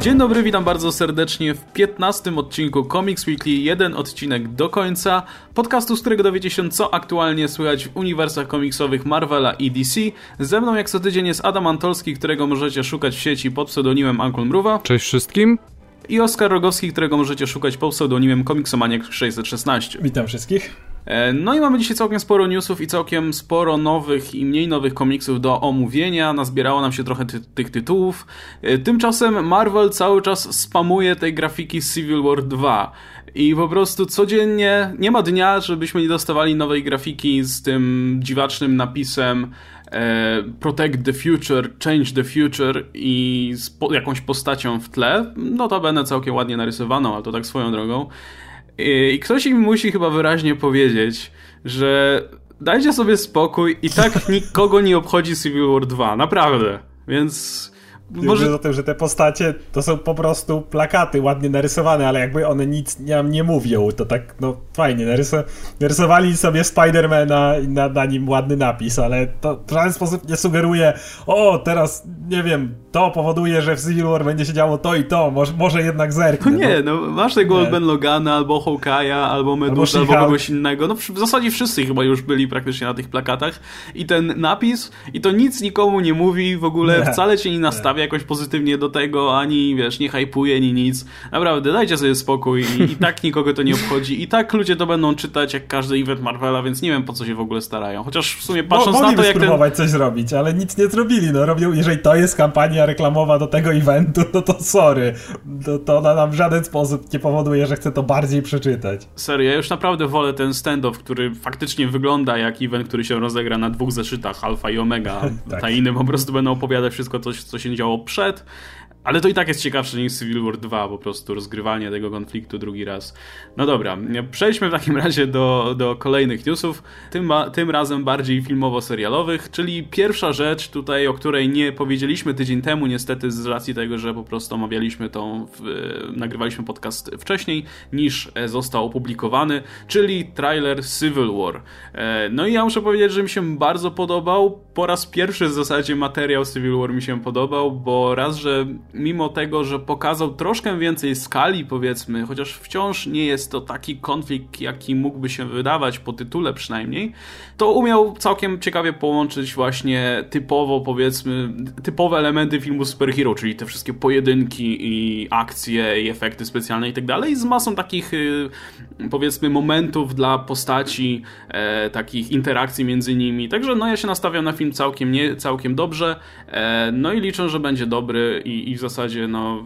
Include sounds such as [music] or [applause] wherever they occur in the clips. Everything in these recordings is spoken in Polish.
Dzień dobry, witam bardzo serdecznie w 15 odcinku Comics Weekly, jeden odcinek do końca, podcastu, z którego dowiecie się co aktualnie słychać w uniwersach komiksowych Marvela i DC. Ze mną jak co tydzień jest Adam Antolski, którego możecie szukać w sieci pod pseudonimem Uncle Mruwa. Cześć wszystkim. I Oskar Rogowski, którego możecie szukać pod pseudonimem Komiksomaniak 616. Witam wszystkich. E, no i mamy dzisiaj całkiem sporo newsów i całkiem sporo nowych i mniej nowych komiksów do omówienia. Nazbierało nam się trochę ty tych tytułów. E, tymczasem Marvel cały czas spamuje tej grafiki Civil War 2. I po prostu codziennie nie ma dnia, żebyśmy nie dostawali nowej grafiki z tym dziwacznym napisem e, Protect the Future, Change the Future i z po jakąś postacią w tle. Notabene całkiem ładnie narysowaną, ale to tak swoją drogą. I ktoś im musi chyba wyraźnie powiedzieć, że dajcie sobie spokój i tak [laughs] nikogo nie obchodzi Civil War 2, naprawdę. Więc może... o tym, że te postacie to są po prostu plakaty ładnie narysowane, ale jakby one nic nie, nie mówią, to tak no fajnie, naryso narysowali sobie Spidermana i na, na nim ładny napis, ale to w żaden sposób nie sugeruje, o teraz, nie wiem, to powoduje, że w Civil War będzie się działo to i to, może, może jednak zerknę. No nie, no, masz tego Ben Logana, albo Hawkeye'a, albo Medusa, albo, albo kogoś innego, no w zasadzie wszyscy chyba już byli praktycznie na tych plakatach i ten napis, i to nic nikomu nie mówi, w ogóle nie, wcale cię nie nastawia nie. jakoś pozytywnie do tego, ani wiesz, nie hypuje, ani nic. Naprawdę, dajcie sobie spokój i, i tak nikogo to nie obchodzi i tak ludzie to będą czytać jak każdy event Marvela, więc nie wiem po co się w ogóle starają. Chociaż w sumie patrząc Mo, na to, jak ten... spróbować coś zrobić, ale nic nie zrobili, no robią, jeżeli to jest kampania reklamowa do tego eventu, no to sorry. To, to ona nam w żaden sposób nie powoduje, że chcę to bardziej przeczytać. Serio, ja już naprawdę wolę ten stand-off, który faktycznie wygląda jak event, który się rozegra na dwóch zeszytach, alfa i omega. [laughs] tak. Ta po prostu będą opowiadać wszystko, co, co się działo przed ale to i tak jest ciekawsze niż Civil War 2, po prostu rozgrywanie tego konfliktu drugi raz. No dobra, przejdźmy w takim [laughs] razie do, do kolejnych newsów, tym, tym razem bardziej filmowo-serialowych, czyli pierwsza rzecz tutaj, o której nie powiedzieliśmy tydzień temu, niestety z racji tego, że po prostu omawialiśmy tą, w, nagrywaliśmy podcast wcześniej niż e, został opublikowany, czyli trailer Civil War. E, no i ja muszę powiedzieć, że mi się bardzo podobał. Po raz pierwszy w zasadzie materiał Civil War mi się podobał, bo raz, że mimo tego, że pokazał troszkę więcej skali, powiedzmy, chociaż wciąż nie jest to taki konflikt, jaki mógłby się wydawać po tytule przynajmniej, to umiał całkiem ciekawie połączyć właśnie typowo, powiedzmy, typowe elementy filmu superhero, czyli te wszystkie pojedynki i akcje i efekty specjalne i tak dalej, z masą takich, y, powiedzmy, momentów dla postaci, e, takich interakcji między nimi. Także no ja się nastawiam na film całkiem, nie, całkiem dobrze, e, no i liczę, że będzie dobry i, i w zasadzie no,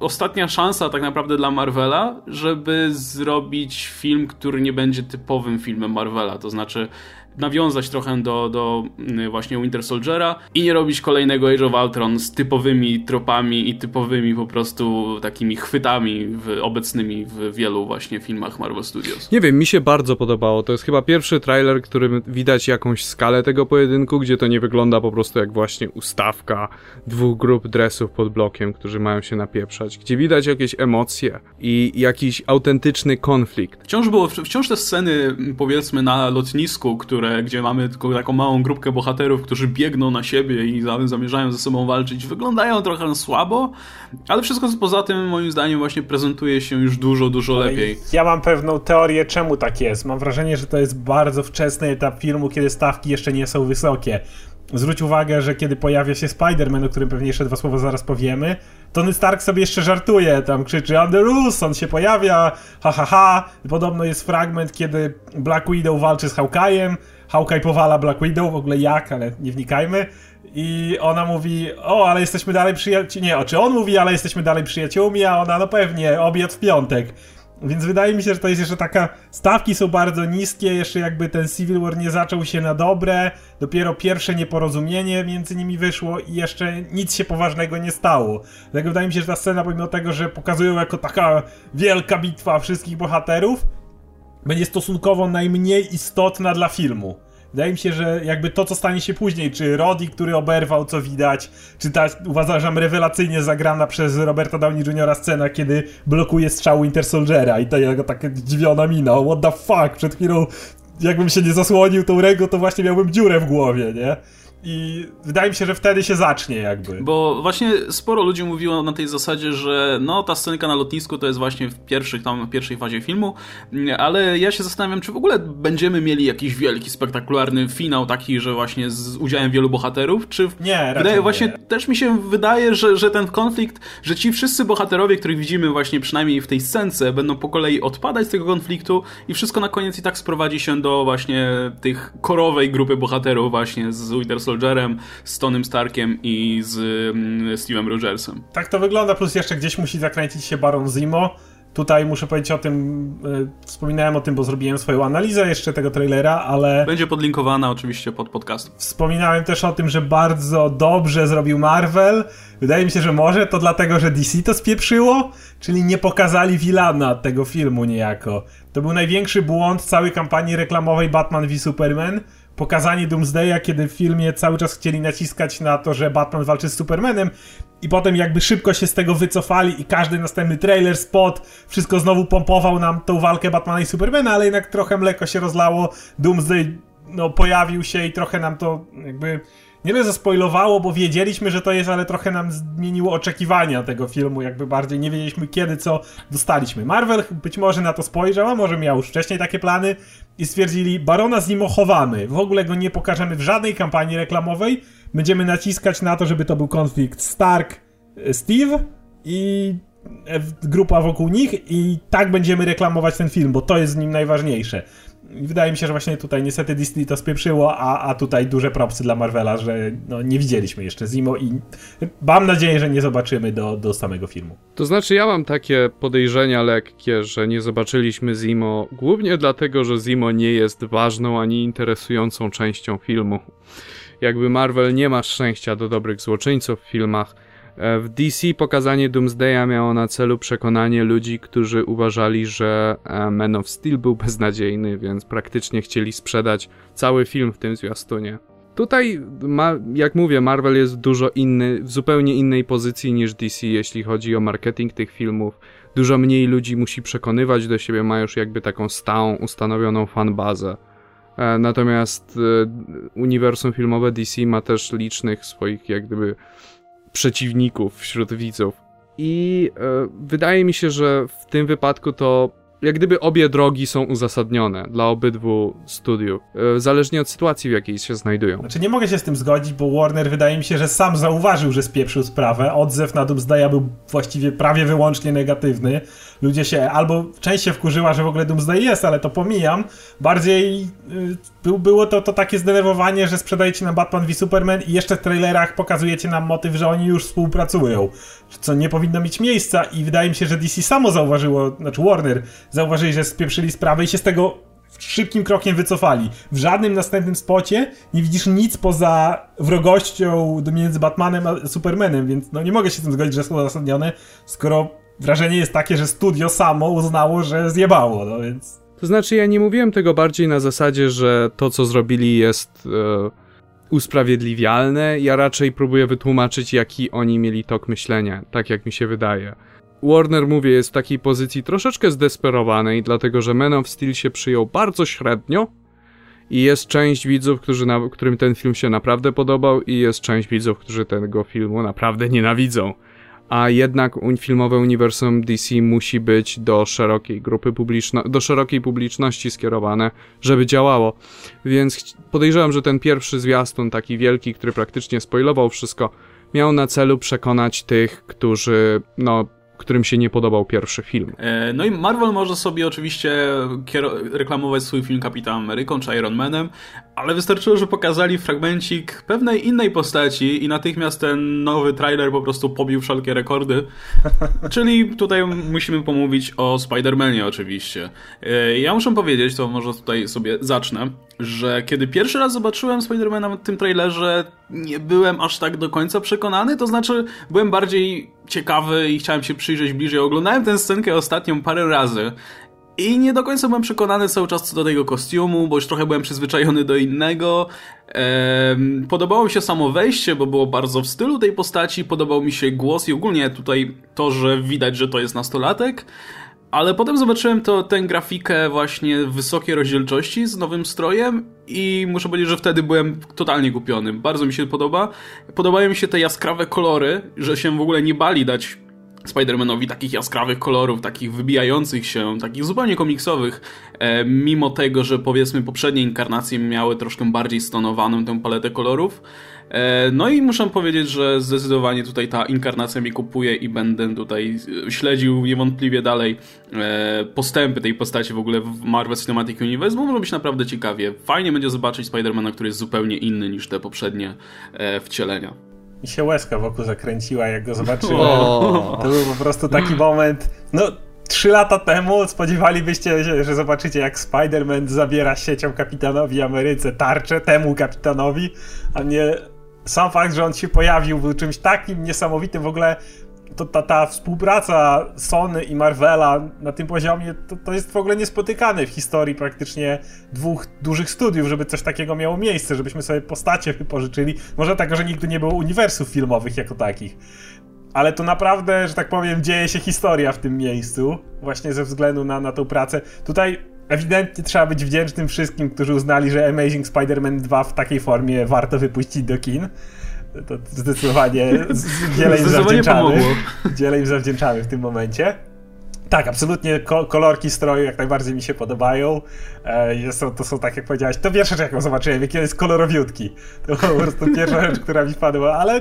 ostatnia szansa tak naprawdę dla Marvela, żeby zrobić film, który nie będzie typowym filmem Marvela, to znaczy nawiązać trochę do, do mm, właśnie Winter Soldiera i nie robić kolejnego Age of Ultron z typowymi tropami i typowymi po prostu takimi chwytami w, obecnymi w wielu właśnie filmach Marvel Studios. Nie wiem, mi się bardzo podobało. To jest chyba pierwszy trailer, którym widać jakąś skalę tego pojedynku, gdzie to nie wygląda po prostu jak właśnie ustawka dwóch grup dressów pod blokiem, którzy mają się napieprzać, gdzie widać jakieś emocje i jakiś autentyczny konflikt. Wciąż było, wciąż te sceny powiedzmy na lotnisku, które gdzie mamy tylko taką małą grupkę bohaterów, którzy biegną na siebie i zamierzają ze sobą walczyć, wyglądają trochę słabo, ale wszystko co poza tym moim zdaniem właśnie prezentuje się już dużo, dużo lepiej. Ja mam pewną teorię, czemu tak jest. Mam wrażenie, że to jest bardzo wczesny etap filmu, kiedy stawki jeszcze nie są wysokie. Zwróć uwagę, że kiedy pojawia się Spider-Man, o którym pewnie jeszcze dwa słowa zaraz powiemy, Tony Stark sobie jeszcze żartuje, tam krzyczy Underoos, on się pojawia, ha ha ha. Podobno jest fragment, kiedy Black Widow walczy z Hawkeye'em, Hawkeye powala Black Widow, w ogóle jak, ale nie wnikajmy. I ona mówi, o, ale jesteśmy dalej przyjaciółmi. Nie, o, czy on mówi, ale jesteśmy dalej przyjaciółmi, a ona, no pewnie, obiad w piątek. Więc wydaje mi się, że to jest jeszcze taka. Stawki są bardzo niskie, jeszcze jakby ten Civil War nie zaczął się na dobre. Dopiero pierwsze nieporozumienie między nimi wyszło i jeszcze nic się poważnego nie stało. Dlatego wydaje mi się, że ta scena, pomimo tego, że pokazują jako taka wielka bitwa wszystkich bohaterów, będzie stosunkowo najmniej istotna dla filmu. Wydaje mi się, że jakby to, co stanie się później, czy Roddy, który oberwał, co widać, czy ta, uważam, rewelacyjnie zagrana przez Roberta Downey Jr. scena, kiedy blokuje strzał Winter Soldiera i to jego taka zdziwiona mina, what the fuck, przed chwilą jakbym się nie zasłonił tą ręką, to właśnie miałbym dziurę w głowie, nie? I wydaje mi się, że wtedy się zacznie jakby. Bo właśnie sporo ludzi mówiło na tej zasadzie, że no ta scenka na lotnisku to jest właśnie w pierwszych tam, pierwszej fazie filmu, ale ja się zastanawiam, czy w ogóle będziemy mieli jakiś wielki, spektakularny finał taki, że właśnie z udziałem wielu bohaterów, czy... Nie, wydaje, Właśnie też mi się wydaje, że, że ten konflikt, że ci wszyscy bohaterowie, których widzimy właśnie przynajmniej w tej scence, będą po kolei odpadać z tego konfliktu i wszystko na koniec i tak sprowadzi się do właśnie tych korowej grupy bohaterów właśnie z Winter Soldierem, z Tonym Starkiem i z mm, Steve'em Rogersem. Tak to wygląda, plus jeszcze gdzieś musi zakręcić się Baron Zimo. Tutaj muszę powiedzieć o tym, y, wspominałem o tym, bo zrobiłem swoją analizę jeszcze tego trailera, ale... Będzie podlinkowana oczywiście pod podcast. Wspominałem też o tym, że bardzo dobrze zrobił Marvel. Wydaje mi się, że może to dlatego, że DC to spieprzyło, czyli nie pokazali Vilana tego filmu niejako. To był największy błąd całej kampanii reklamowej Batman v Superman, pokazanie Doomsdaya, kiedy w filmie cały czas chcieli naciskać na to, że Batman walczy z Supermanem i potem jakby szybko się z tego wycofali i każdy następny trailer, spot, wszystko znowu pompował nam tą walkę Batmana i Supermana, ale jednak trochę mleko się rozlało, Doomsday no, pojawił się i trochę nam to jakby nie tyle zaspoilowało, bo wiedzieliśmy, że to jest, ale trochę nam zmieniło oczekiwania tego filmu, jakby bardziej nie wiedzieliśmy kiedy, co dostaliśmy. Marvel być może na to spojrzał, a może miał już wcześniej takie plany i stwierdzili, Barona z nim chowamy, w ogóle go nie pokażemy w żadnej kampanii reklamowej, będziemy naciskać na to, żeby to był konflikt Stark-Steve i grupa wokół nich i tak będziemy reklamować ten film, bo to jest z nim najważniejsze. Wydaje mi się, że właśnie tutaj niestety Disney to spieprzyło, a, a tutaj duże propsy dla Marvela, że no, nie widzieliśmy jeszcze Zimo i mam nadzieję, że nie zobaczymy do, do samego filmu. To znaczy ja mam takie podejrzenia lekkie, że nie zobaczyliśmy Zimo głównie dlatego, że Zimo nie jest ważną ani interesującą częścią filmu. Jakby Marvel nie ma szczęścia do dobrych złoczyńców w filmach, w DC pokazanie Doomsdaya miało na celu przekonanie ludzi, którzy uważali, że e, Man of Steel był beznadziejny, więc praktycznie chcieli sprzedać cały film w tym zwiastunie. Tutaj, jak mówię, Marvel jest dużo inny, w zupełnie innej pozycji niż DC, jeśli chodzi o marketing tych filmów. Dużo mniej ludzi musi przekonywać do siebie, ma już jakby taką stałą, ustanowioną fanbazę. E, natomiast uniwersum filmowe DC ma też licznych swoich, jak gdyby, przeciwników wśród widzów. I e, wydaje mi się, że w tym wypadku to jak gdyby obie drogi są uzasadnione dla obydwu studiów, e, zależnie od sytuacji, w jakiej się znajdują. Znaczy nie mogę się z tym zgodzić, bo Warner wydaje mi się, że sam zauważył, że spieprzył sprawę. Odzew na Doomsdaya był właściwie prawie wyłącznie negatywny. Ludzie się albo część się wkurzyła, że w ogóle Doomsday jest, ale to pomijam. Bardziej y, było to, to takie zdenerwowanie, że sprzedajecie nam Batman v Superman i jeszcze w trailerach pokazujecie nam motyw, że oni już współpracują. Co nie powinno mieć miejsca i wydaje mi się, że DC samo zauważyło, znaczy Warner zauważyli, że spieprzyli sprawę i się z tego szybkim krokiem wycofali. W żadnym następnym spocie nie widzisz nic poza wrogością między Batmanem a Supermanem, więc no nie mogę się z tym zgodzić, że są uzasadnione, skoro wrażenie jest takie, że studio samo uznało, że zjebało, no więc... To znaczy ja nie mówiłem tego bardziej na zasadzie, że to co zrobili jest e, usprawiedliwialne, ja raczej próbuję wytłumaczyć jaki oni mieli tok myślenia, tak jak mi się wydaje. Warner, mówię, jest w takiej pozycji troszeczkę zdesperowanej, dlatego że Man of Steel się przyjął bardzo średnio i jest część widzów, którzy na, którym ten film się naprawdę podobał i jest część widzów, którzy tego filmu naprawdę nienawidzą. A jednak filmowe uniwersum DC musi być do szerokiej grupy publiczności, do szerokiej publiczności skierowane, żeby działało. Więc podejrzewam, że ten pierwszy zwiastun, taki wielki, który praktycznie spoilował wszystko, miał na celu przekonać tych, którzy, no, którym się nie podobał pierwszy film. E, no i Marvel może sobie oczywiście reklamować swój film Kapitan Ameryką czy Iron Manem, ale wystarczyło, że pokazali fragmencik pewnej innej postaci i natychmiast ten nowy trailer po prostu pobił wszelkie rekordy. [laughs] Czyli tutaj musimy pomówić o Spider-Manie oczywiście. E, ja muszę powiedzieć, to może tutaj sobie zacznę, że kiedy pierwszy raz zobaczyłem Spider-Mana w tym trailerze, nie byłem aż tak do końca przekonany, to znaczy byłem bardziej ciekawy i chciałem się przyjrzeć bliżej. Oglądałem tę scenkę ostatnią parę razy i nie do końca byłem przekonany cały czas co do tego kostiumu, bo już trochę byłem przyzwyczajony do innego. Ehm, podobało mi się samo wejście, bo było bardzo w stylu tej postaci, podobał mi się głos i ogólnie tutaj to, że widać, że to jest nastolatek. Ale potem zobaczyłem to, tę grafikę właśnie wysokiej rozdzielczości z nowym strojem i muszę powiedzieć, że wtedy byłem totalnie kupiony. Bardzo mi się podoba. Podobają mi się te jaskrawe kolory, że się w ogóle nie bali dać Spider-Manowi takich jaskrawych kolorów, takich wybijających się, takich zupełnie komiksowych, e, mimo tego, że powiedzmy poprzednie inkarnacje miały troszkę bardziej stonowaną tę paletę kolorów. E, no i muszę powiedzieć, że zdecydowanie tutaj ta inkarnacja mi kupuje i będę tutaj śledził niewątpliwie dalej e, postępy tej postaci w ogóle w Marvel Cinematic Universe, bo może być naprawdę ciekawie. Fajnie będzie zobaczyć Spider-Mana, który jest zupełnie inny niż te poprzednie e, wcielenia. Mi się łezka wokół zakręciła, jak go zobaczyłem. To był po prostu taki moment. No, trzy lata temu spodziewalibyście się, że zobaczycie, jak Spider-Man zabiera siecią kapitanowi Ameryce tarczę, temu kapitanowi, a nie sam fakt, że on się pojawił, był czymś takim niesamowitym w ogóle. To, ta, ta współpraca Sony i Marvela na tym poziomie to, to jest w ogóle niespotykane w historii praktycznie dwóch dużych studiów, żeby coś takiego miało miejsce, żebyśmy sobie postacie [laughs] wypożyczyli. Może tego, że nigdy nie było uniwersów filmowych jako takich. Ale to naprawdę, że tak powiem, dzieje się historia w tym miejscu, właśnie ze względu na, na tą pracę. Tutaj ewidentnie trzeba być wdzięcznym wszystkim, którzy uznali, że Amazing Spider-Man 2 w takiej formie warto wypuścić do kin. To zdecydowanie wiele im zawdzięczamy. Wiele im zawdzięczamy w tym momencie. Tak, absolutnie kolorki stroju jak najbardziej mi się podobają. E, jest, to są, tak jak powiedziałeś, to pierwsza rzecz, jaką zobaczyłem, jaki on jest kolorowiutki. To po prostu pierwsza rzecz, która mi wpadła, ale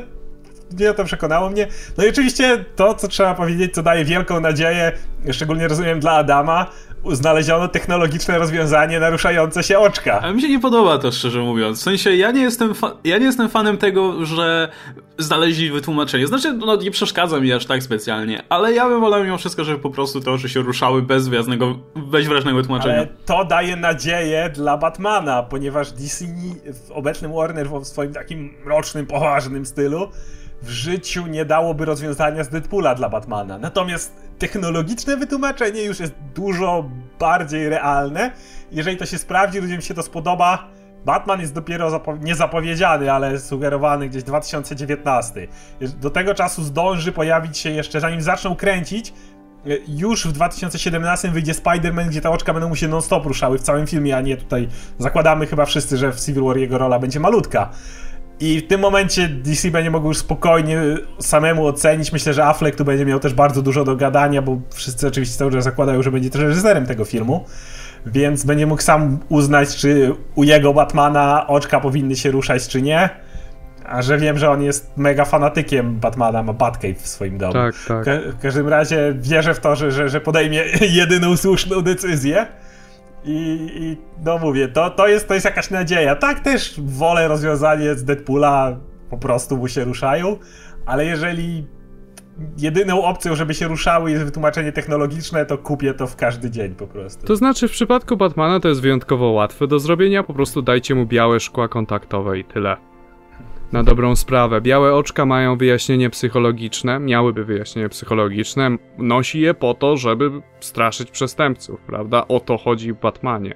nie to przekonało mnie. No i oczywiście to, co trzeba powiedzieć, co daje wielką nadzieję, szczególnie rozumiem dla Adama, znaleziono technologiczne rozwiązanie naruszające się oczka. Ale mi się nie podoba to, szczerze mówiąc. W sensie, ja nie jestem, ja nie jestem fanem tego, że znaleźli wytłumaczenie. Znaczy, no nie przeszkadza mi aż tak specjalnie, ale ja bym wolał mimo wszystko, żeby po prostu te oczy się ruszały bez wyjazdnego, bezwyraźnego tłumaczenia. Ale to daje nadzieję dla Batmana, ponieważ DC w obecnym Warner w swoim takim rocznym, poważnym stylu w życiu nie dałoby rozwiązania z Deadpoola dla Batmana. Natomiast technologiczne wytłumaczenie już jest dużo bardziej realne. Jeżeli to się sprawdzi, ludziom się to spodoba. Batman jest dopiero zapo- niezapowiedziany, ale sugerowany gdzieś 2019. Do tego czasu zdąży pojawić się jeszcze, zanim zaczną kręcić, już w 2017 wyjdzie Spider-Man, gdzie te oczka będą mu się non-stop ruszały w całym filmie, a nie tutaj zakładamy chyba wszyscy, że w Civil War jego rola będzie malutka. I w tym momencie DC będzie mógł już spokojnie samemu ocenić. Myślę, że Affleck tu będzie miał też bardzo dużo do gadania, bo wszyscy oczywiście cały czas zakładają, że będzie też reżyserem tego filmu. Więc będzie mógł sam uznać, czy u jego Batmana oczka powinny się ruszać, czy nie. A że wiem, że on jest mega fanatykiem Batmana, ma Batcave w swoim domu. Tak, tak. w każdym razie wierzę w to, że, że, że podejmie [laughs] jedyną słuszną decyzję. I, I, no mówię, to, to, jest, to jest jakaś nadzieja. Tak też wolę rozwiązanie z Deadpoola, po prostu mu się ruszają, ale jeżeli jedyną opcją, żeby się ruszały jest wytłumaczenie technologiczne, to kupię to w każdy dzień po prostu. To znaczy w przypadku Batmana to jest wyjątkowo łatwe do zrobienia, po prostu dajcie mu białe szkła kontaktowe i tyle na dobrą sprawę. Białe oczka mają wyjaśnienie psychologiczne, miałyby wyjaśnienie psychologiczne, nosi je po to, żeby straszyć przestępców, prawda? O to chodzi w Batmanie.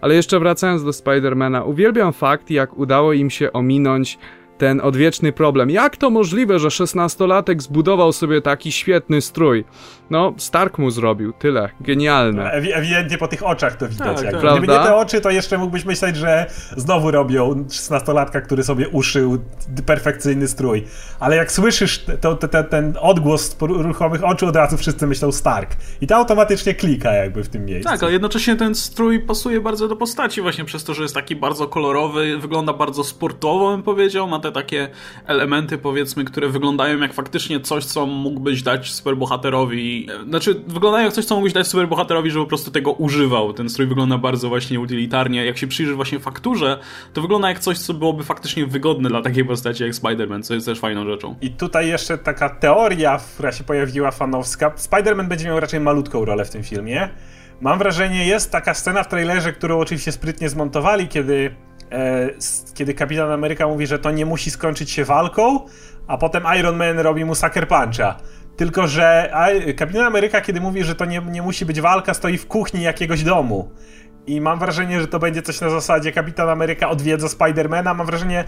Ale jeszcze wracając do Spidermana, uwielbiam fakt, jak udało im się ominąć ten odwieczny problem. Jak to możliwe, że szesnastolatek zbudował sobie taki świetny strój? No, Stark mu zrobił, tyle. Genialne. Ewi ewidentnie po tych oczach to widać. Tak, tak. Gdyby nie te oczy, to jeszcze mógłbyś myśleć, że znowu robią szesnastolatka, który sobie uszył perfekcyjny strój. Ale jak słyszysz to, to, to, ten odgłos ruchomych oczu, od razu wszyscy myślą Stark. I to automatycznie klika jakby w tym miejscu. Tak, ale jednocześnie ten strój pasuje bardzo do postaci właśnie przez to, że jest taki bardzo kolorowy, wygląda bardzo sportowo, bym powiedział, ma te takie elementy, powiedzmy, które wyglądają jak faktycznie coś, co mógłbyś dać superbohaterowi. Znaczy, wyglądają jak coś, co mógłbyś dać superbohaterowi, żeby po prostu tego używał. Ten strój wygląda bardzo właśnie utylitarnie. Jak się przyjrzy właśnie fakturze, to wygląda jak coś, co byłoby faktycznie wygodne dla takiej postaci jak Spider-Man, co jest też fajną rzeczą. I tutaj jeszcze taka teoria, która się pojawiła fanowska. Spider-Man będzie miał raczej malutką rolę w tym filmie. Mam wrażenie, jest taka scena w trailerze, którą oczywiście sprytnie zmontowali, kiedy kiedy Kapitan Ameryka mówi, że to nie musi skończyć się walką, a potem Iron Man robi mu sucker puncha. Tylko, że Kapitan Ameryka, kiedy mówi, że to nie, nie musi być walka, stoi w kuchni jakiegoś domu. I mam wrażenie, że to będzie coś na zasadzie Kapitan Ameryka odwiedza Spidermana. Mam wrażenie,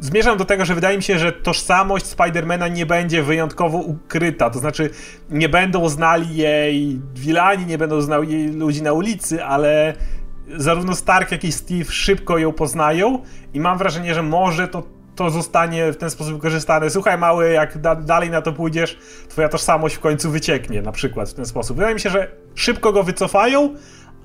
zmierzam do tego, że wydaje mi się, że tożsamość Spidermana nie będzie wyjątkowo ukryta. To znaczy, nie będą znali jej wilani, nie będą znali jej ludzi na ulicy, ale zarówno Stark, jak i Steve szybko ją poznają i mam wrażenie, że może to to zostanie w ten sposób wykorzystane. Słuchaj, mały, jak da, dalej na to pójdziesz, twoja tożsamość w końcu wycieknie, na przykład w ten sposób. Wydaje mi się, że szybko go wycofają,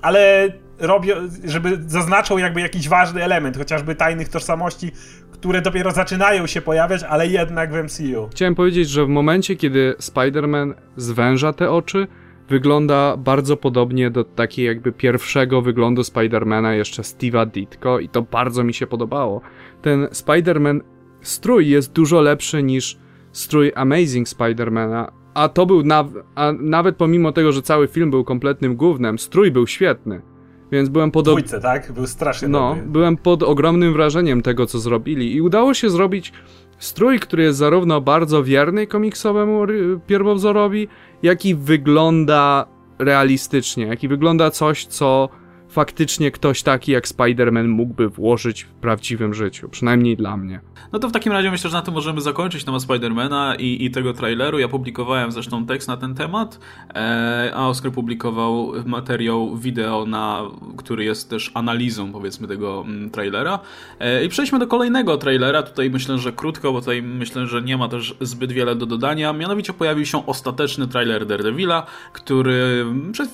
ale robią, żeby zaznaczą jakby jakiś ważny element, chociażby tajnych tożsamości, które dopiero zaczynają się pojawiać, ale jednak w MCU. Chciałem powiedzieć, że w momencie, kiedy Spider-Man zwęża te oczy, wygląda bardzo podobnie do takiego jakby pierwszego wyglądu Spidermana jeszcze Steve'a Ditko i to bardzo mi się podobało. Ten Spider-Man strój jest dużo lepszy niż strój Amazing Spidermana, a to był na, a nawet pomimo tego, że cały film był kompletnym gównem, strój był świetny. Więc byłem pod. Dwójce, tak? Był strasznie No, dobry. byłem pod ogromnym wrażeniem tego, co zrobili. I udało się zrobić strój, który jest zarówno bardzo wierny komiksowemu pierwowzorowi, jak i wygląda realistycznie, jak i wygląda coś, co faktycznie ktoś taki jak Spider-Man mógłby włożyć w prawdziwym życiu, przynajmniej dla mnie. No to w takim razie myślę, że na tym możemy zakończyć temat Spidermana i, i tego traileru. Ja publikowałem zresztą tekst na ten temat, e, a Oskar publikował materiał wideo, na, który jest też analizą powiedzmy tego m, mm, trailera. E, I przejdźmy do kolejnego trailera. Tutaj myślę, że krótko, bo tutaj myślę, że nie ma też zbyt wiele do dodania. Mianowicie pojawił się ostateczny trailer Daredevila, który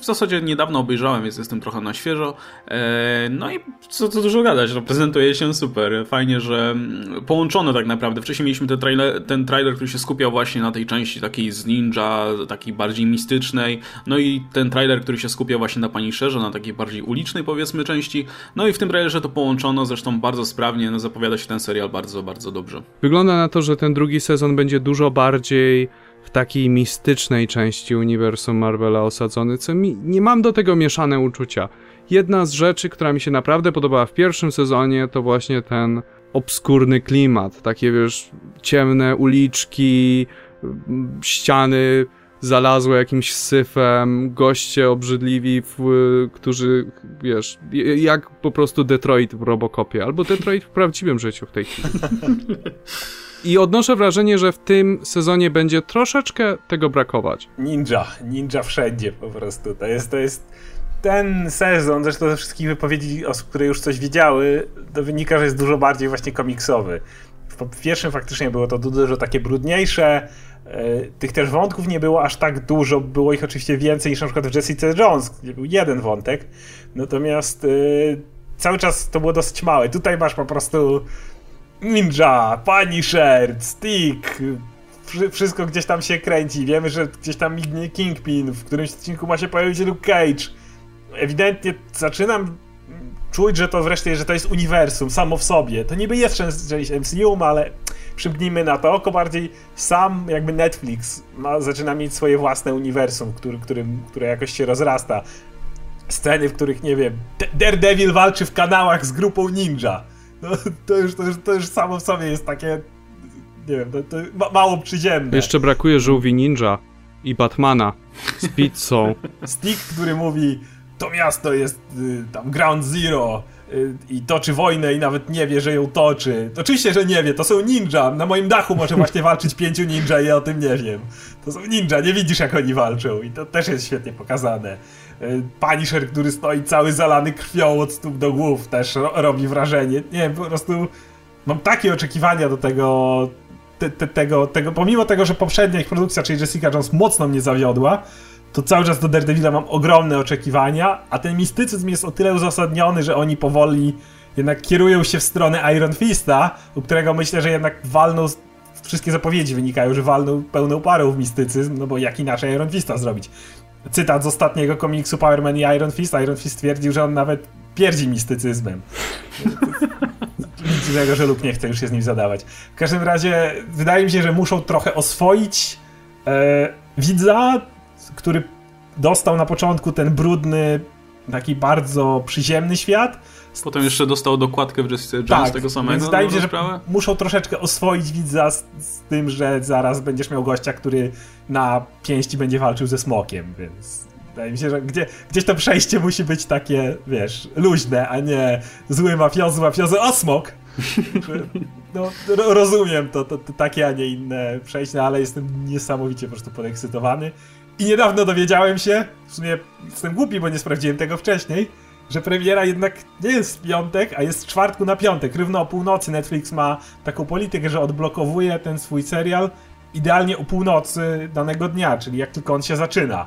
w zasadzie niedawno obejrzałem, więc jestem trochę na świeżo. E, no i co, co dużo gadać, no, prezentuje się super. Fajnie, że mm, połączono tak naprawdę. Wcześniej mieliśmy ten trailer, ten trailer, który się skupiał właśnie na tej części takiej z ninja, takiej bardziej mistycznej. No i ten trailer, który się skupiał właśnie na Punisherze, na takiej bardziej ulicznej powiedzmy części. No i w tym trailerze to połączono zresztą bardzo sprawnie. No zapowiada się ten serial bardzo, bardzo dobrze. Wygląda na to, że ten drugi sezon będzie dużo bardziej w takiej mistycznej części uniwersum Marvela osadzony, co mi nie mam do tego mieszane uczucia. Jedna z rzeczy, która mi się naprawdę podobała w pierwszym sezonie, to właśnie ten obskurny klimat. Takie, wiesz, ciemne uliczki, ściany zalazłe jakimś syfem, goście obrzydliwi, w, którzy, wiesz, jak po prostu Detroit w Robocopie, albo Detroit w prawdziwym życiu w tej chwili. I odnoszę wrażenie, że w tym sezonie będzie troszeczkę tego brakować. Ninja, ninja wszędzie po prostu. To jest, to jest ten sezon, zresztą ze wszystkich wypowiedzi osób, które już coś widziały, to wynika, że jest dużo bardziej właśnie komiksowy. W pierwszym faktycznie było to dużo takie brudniejsze, e, tych też wątków nie było aż tak dużo, było ich oczywiście więcej niż na przykład w Jessica Jones, gdzie był jeden wątek, natomiast yy, cały czas to było dosyć małe. Tutaj masz po prostu Ninja, Punisher, Stick, wszystko gdzieś tam się kręci. Wiemy, że gdzieś tam mignie Kingpin, w którymś odcinku ma się pojawić Luke Cage ewidentnie zaczynam czuć, że to wreszcie, że to jest uniwersum samo w sobie. To niby jest część MCU, ale przymknijmy na to oko bardziej sam jakby Netflix ma, zaczyna mieć swoje własne uniwersum, który, którym, które jakoś się rozrasta. Sceny, w których, nie wiem, Daredevil walczy w kanałach z grupą ninja. No, to, już, to, już, to już samo w sobie jest takie, nie wiem, to, to ma, mało przyziemne. Jeszcze brakuje żółwi ninja i Batmana z pizzą. [laughs] Stick, który mówi to miasto jest y, tam Ground Zero y, i toczy wojnę i nawet nie wie, że ją toczy. Oczywiście, że nie wie, to są ninja. Na moim dachu może [laughs] właśnie walczyć pięciu ninja i ja o tym nie wiem. To są ninja, nie widzisz jak oni walczą i to też jest świetnie pokazane. Y, Punisher, który stoi cały zalany krwią od stóp do głów też ro robi wrażenie. Nie po prostu mam takie oczekiwania do tego, te, te, tego, tego, pomimo tego, że poprzednia ich produkcja, czyli Jessica Jones mocno mnie zawiodła, to cały czas do Daredevila mam ogromne oczekiwania, a ten mistycyzm jest o tyle uzasadniony, że oni powoli jednak kierują się w stronę Iron Fista, u którego myślę, że jednak walną, wszystkie zapowiedzi wynikają, że walną pełną parą w mistycyzm, no bo jak inaczej Iron Fista zrobić. Cytat z ostatniego komiksu Power Man i Iron Fist. Iron Fist twierdził, że on nawet pierdzi mistycyzmem. [laughs] Nic dziwnego, że lub nie chce już się z nim zadawać. W każdym razie wydaje mi się, że muszą trochę oswoić e, widza, który dostał na początku ten brudny, taki bardzo przyziemny świat. Potem jeszcze dostał dokładkę w Jessica Jones tak, tego samego. Więc wydaje mi się, że muszą troszeczkę oswoić widza z, z, tym, że zaraz będziesz miał gościa, który na pięści będzie walczył ze smokiem, więc wydaje mi się, że gdzie, gdzieś to przejście musi być takie, wiesz, luźne, a nie zły mafiozy, mafiozy, o smok! [laughs] No, rozumiem to, to, to, takie, a nie inne przejście, no, ale jestem niesamowicie po prostu podekscytowany. I niedawno dowiedziałem się, w sumie jestem głupi, bo nie sprawdziłem tego wcześniej, że premiera jednak nie jest w piątek, a jest z czwartku na piątek. Równo o północy Netflix ma taką politykę, że odblokowuje ten swój serial idealnie o północy danego dnia, czyli jak tylko on się zaczyna.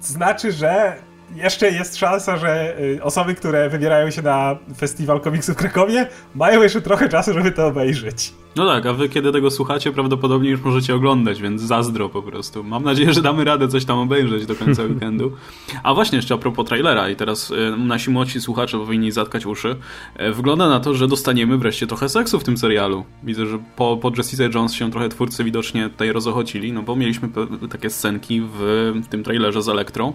Znaczy, że jeszcze jest szansa, że y, osoby, które wybierają się na festiwal komiksów w Krakowie, mają jeszcze trochę czasu, żeby to obejrzeć. No tak, a wy kiedy tego słuchacie, prawdopodobnie już możecie oglądać, więc zazdro po prostu. Mam nadzieję, że damy radę coś tam obejrzeć do końca [laughs] weekendu. A właśnie jeszcze a propos trailera i teraz y, nasi młodsi słuchacze powinni zatkać uszy. Y, wygląda na to, że dostaniemy wreszcie trochę seksu w tym serialu. Widzę, że po, po Jessica Jones się trochę twórcy widocznie tutaj rozochocili, no bo mieliśmy takie scenki w tym trailerze z Elektrą.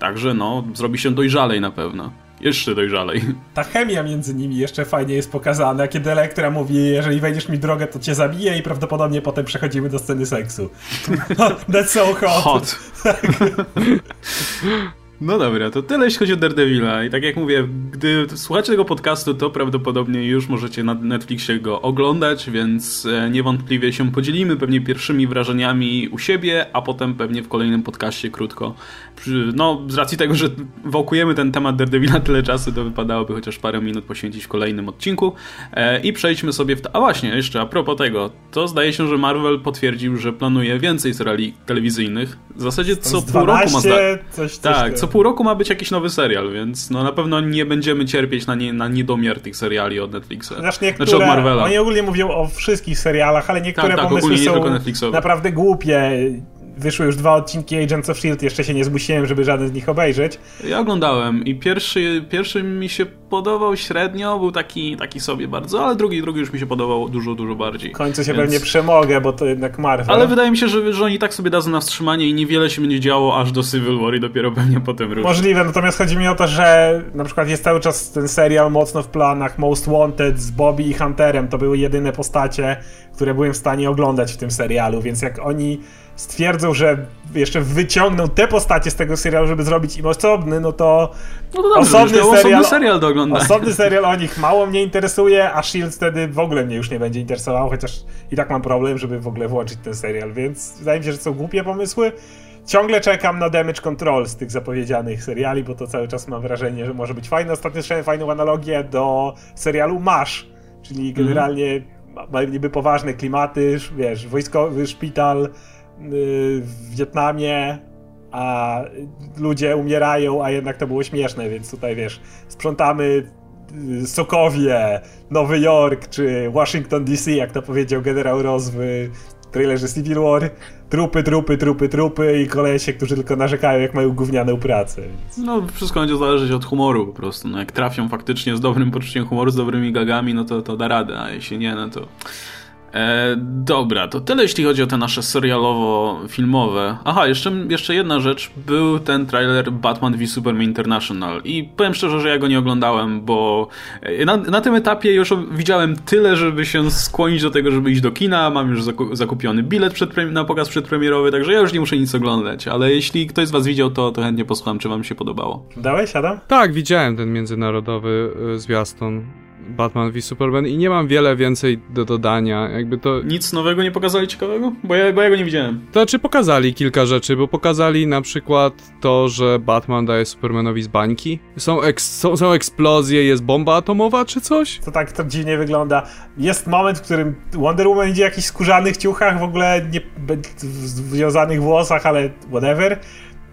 Także no, zrobi się dojrzalej na pewno. Jeszcze dojrzalej. [laughs] Ta chemia między nimi jeszcze fajnie jest pokazana, kiedy Elektra mówi, jeżeli wejdziesz mi drogę, to cię zabiję i prawdopodobnie potem przechodzimy do sceny seksu. [laughs] That's so hot. Hot. [laughs] No dobra, to tyle jeśli chodzi o Daredevila i tak jak mówię, gdy słuchacie tego podcastu, to prawdopodobnie już możecie na Netflixie go oglądać, więc e, niewątpliwie się podzielimy pewnie pierwszymi wrażeniami u siebie, a potem pewnie w kolejnym podcaście krótko. No, z racji tego, że wałkujemy ten temat Daredevila tyle czasu, to wypadałoby chociaż parę minut poświęcić w kolejnym odcinku e, i przejdźmy sobie w... A właśnie, jeszcze a propos tego, to zdaje się, że Marvel potwierdził, że planuje więcej seriali telewizyjnych. W zasadzie co pół roku ma... Zda... Coś, coś tak, co pół roku ma być jakiś nowy serial, więc no na pewno nie będziemy cierpieć na, nie, na niedomiar tych seriali od Netflixa. Znaczy, niektóre, znaczy od Marvela. Oni ogólnie mówią o wszystkich serialach, ale niektóre tak, tak, pomysły są naprawdę głupie wyszły już dwa odcinki Agents of S.H.I.E.L.D., jeszcze się nie zmusiłem, żeby żaden z nich obejrzeć. Ja oglądałem i pierwszy, pierwszy mi się podobał średnio, był taki, taki sobie bardzo, ale drugi, drugi już mi się podobał dużo, dużo bardziej. W końcu się Więc... pewnie przemogę, bo to jednak Marvel. Ale wydaje mi się, że, że oni tak sobie dadzą na wstrzymanie i niewiele się będzie działo aż do Civil War i dopiero [laughs] pewnie potem ruszy. Możliwe, natomiast chodzi mi o to, że na przykład jest cały czas ten serial mocno w planach Most Wanted z Bobby i Hunterem, to były jedyne postacie, które byłem w stanie oglądać w tym serialu, więc jak oni stwierdzą, że jeszcze wyciągną te postacie z tego serialu, żeby zrobić im osobny, no to, no to dobrze, osobny, serial, osobny serial do oglądania. Osobny serial o nich mało mnie interesuje, a Shield wtedy w ogóle mnie już nie będzie interesował, chociaż i tak mam problem, żeby w ogóle włączyć ten serial, więc wydaje mi się, że są głupie pomysły. Ciągle czekam na Damage Control z tych zapowiedzianych seriali, bo to cały czas mam wrażenie, że może być fajne. Ostatnio słyszałem fajną analogię do serialu MASH, czyli mhm. generalnie mm. ma niby poważne klimaty, wiesz, wojskowy szpital, w Wietnamie, a ludzie umierają, a jednak to było śmieszne, więc tutaj wiesz, sprzątamy y, Sokowie, Nowy Jork czy Washington DC, jak to powiedział generał Ross w trailerze Civil War. Trupy, trupy, trupy, trupy i kolesie, którzy tylko narzekają, jak mają gównianą pracę. Więc... No, wszystko będzie zależeć od humoru po prostu. No, jak trafią faktycznie z dobrym poczuciem humoru, z dobrymi gagami, no to, to da radę, a jeśli nie, no to E, dobra, to tyle jeśli chodzi o te nasze serialowo-filmowe. Aha, jeszcze, jeszcze jedna rzecz. Był ten trailer Batman v Superman International i powiem szczerze, że ja go nie oglądałem, bo e, na, na tym etapie już widziałem tyle, żeby się skłonić do tego, żeby iść do kina. Mam już zakupiony bilet przed, na pokaz przedpremierowy, także ja już nie muszę nic oglądać. Ale jeśli ktoś z was widział, to, to chętnie posłucham, czy wam się podobało. Dałeś, Adam? Tak, widziałem ten międzynarodowy y, zwiastun. Batman v Superman i nie mam wiele więcej do dodania, jakby to... Nic nowego nie pokazali ciekawego? Bo ja, bo ja go nie widziałem. To znaczy pokazali kilka rzeczy, bo pokazali na przykład to, że Batman daje Supermanowi z bańki. Są, eks są, są eksplozje, jest bomba atomowa czy coś? To tak to dziwnie wygląda. Jest moment, w którym Wonder Woman idzie w jakichś skórzanych ciuchach, w ogóle nie w związanych włosach, ale whatever.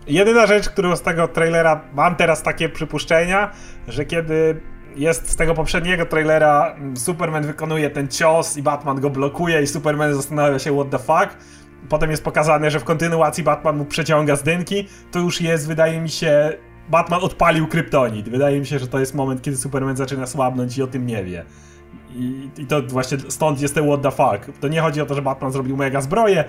Jedyna rzecz, którą z tego trailera mam teraz takie przypuszczenia, że kiedy jest z tego poprzedniego trailera mm, Superman wykonuje ten cios i Batman go blokuje i Superman zastanawia się what the fuck. Potem jest pokazane, że w kontynuacji Batman mu przeciąga z dynki. To już jest, wydaje mi się, Batman odpalił kryptonit. Wydaje mi się, że to jest moment, kiedy Superman zaczyna słabnąć i o tym nie wie. I, I, to właśnie stąd jest ten what the fuck. To nie chodzi o to, że Batman zrobił mega zbroję,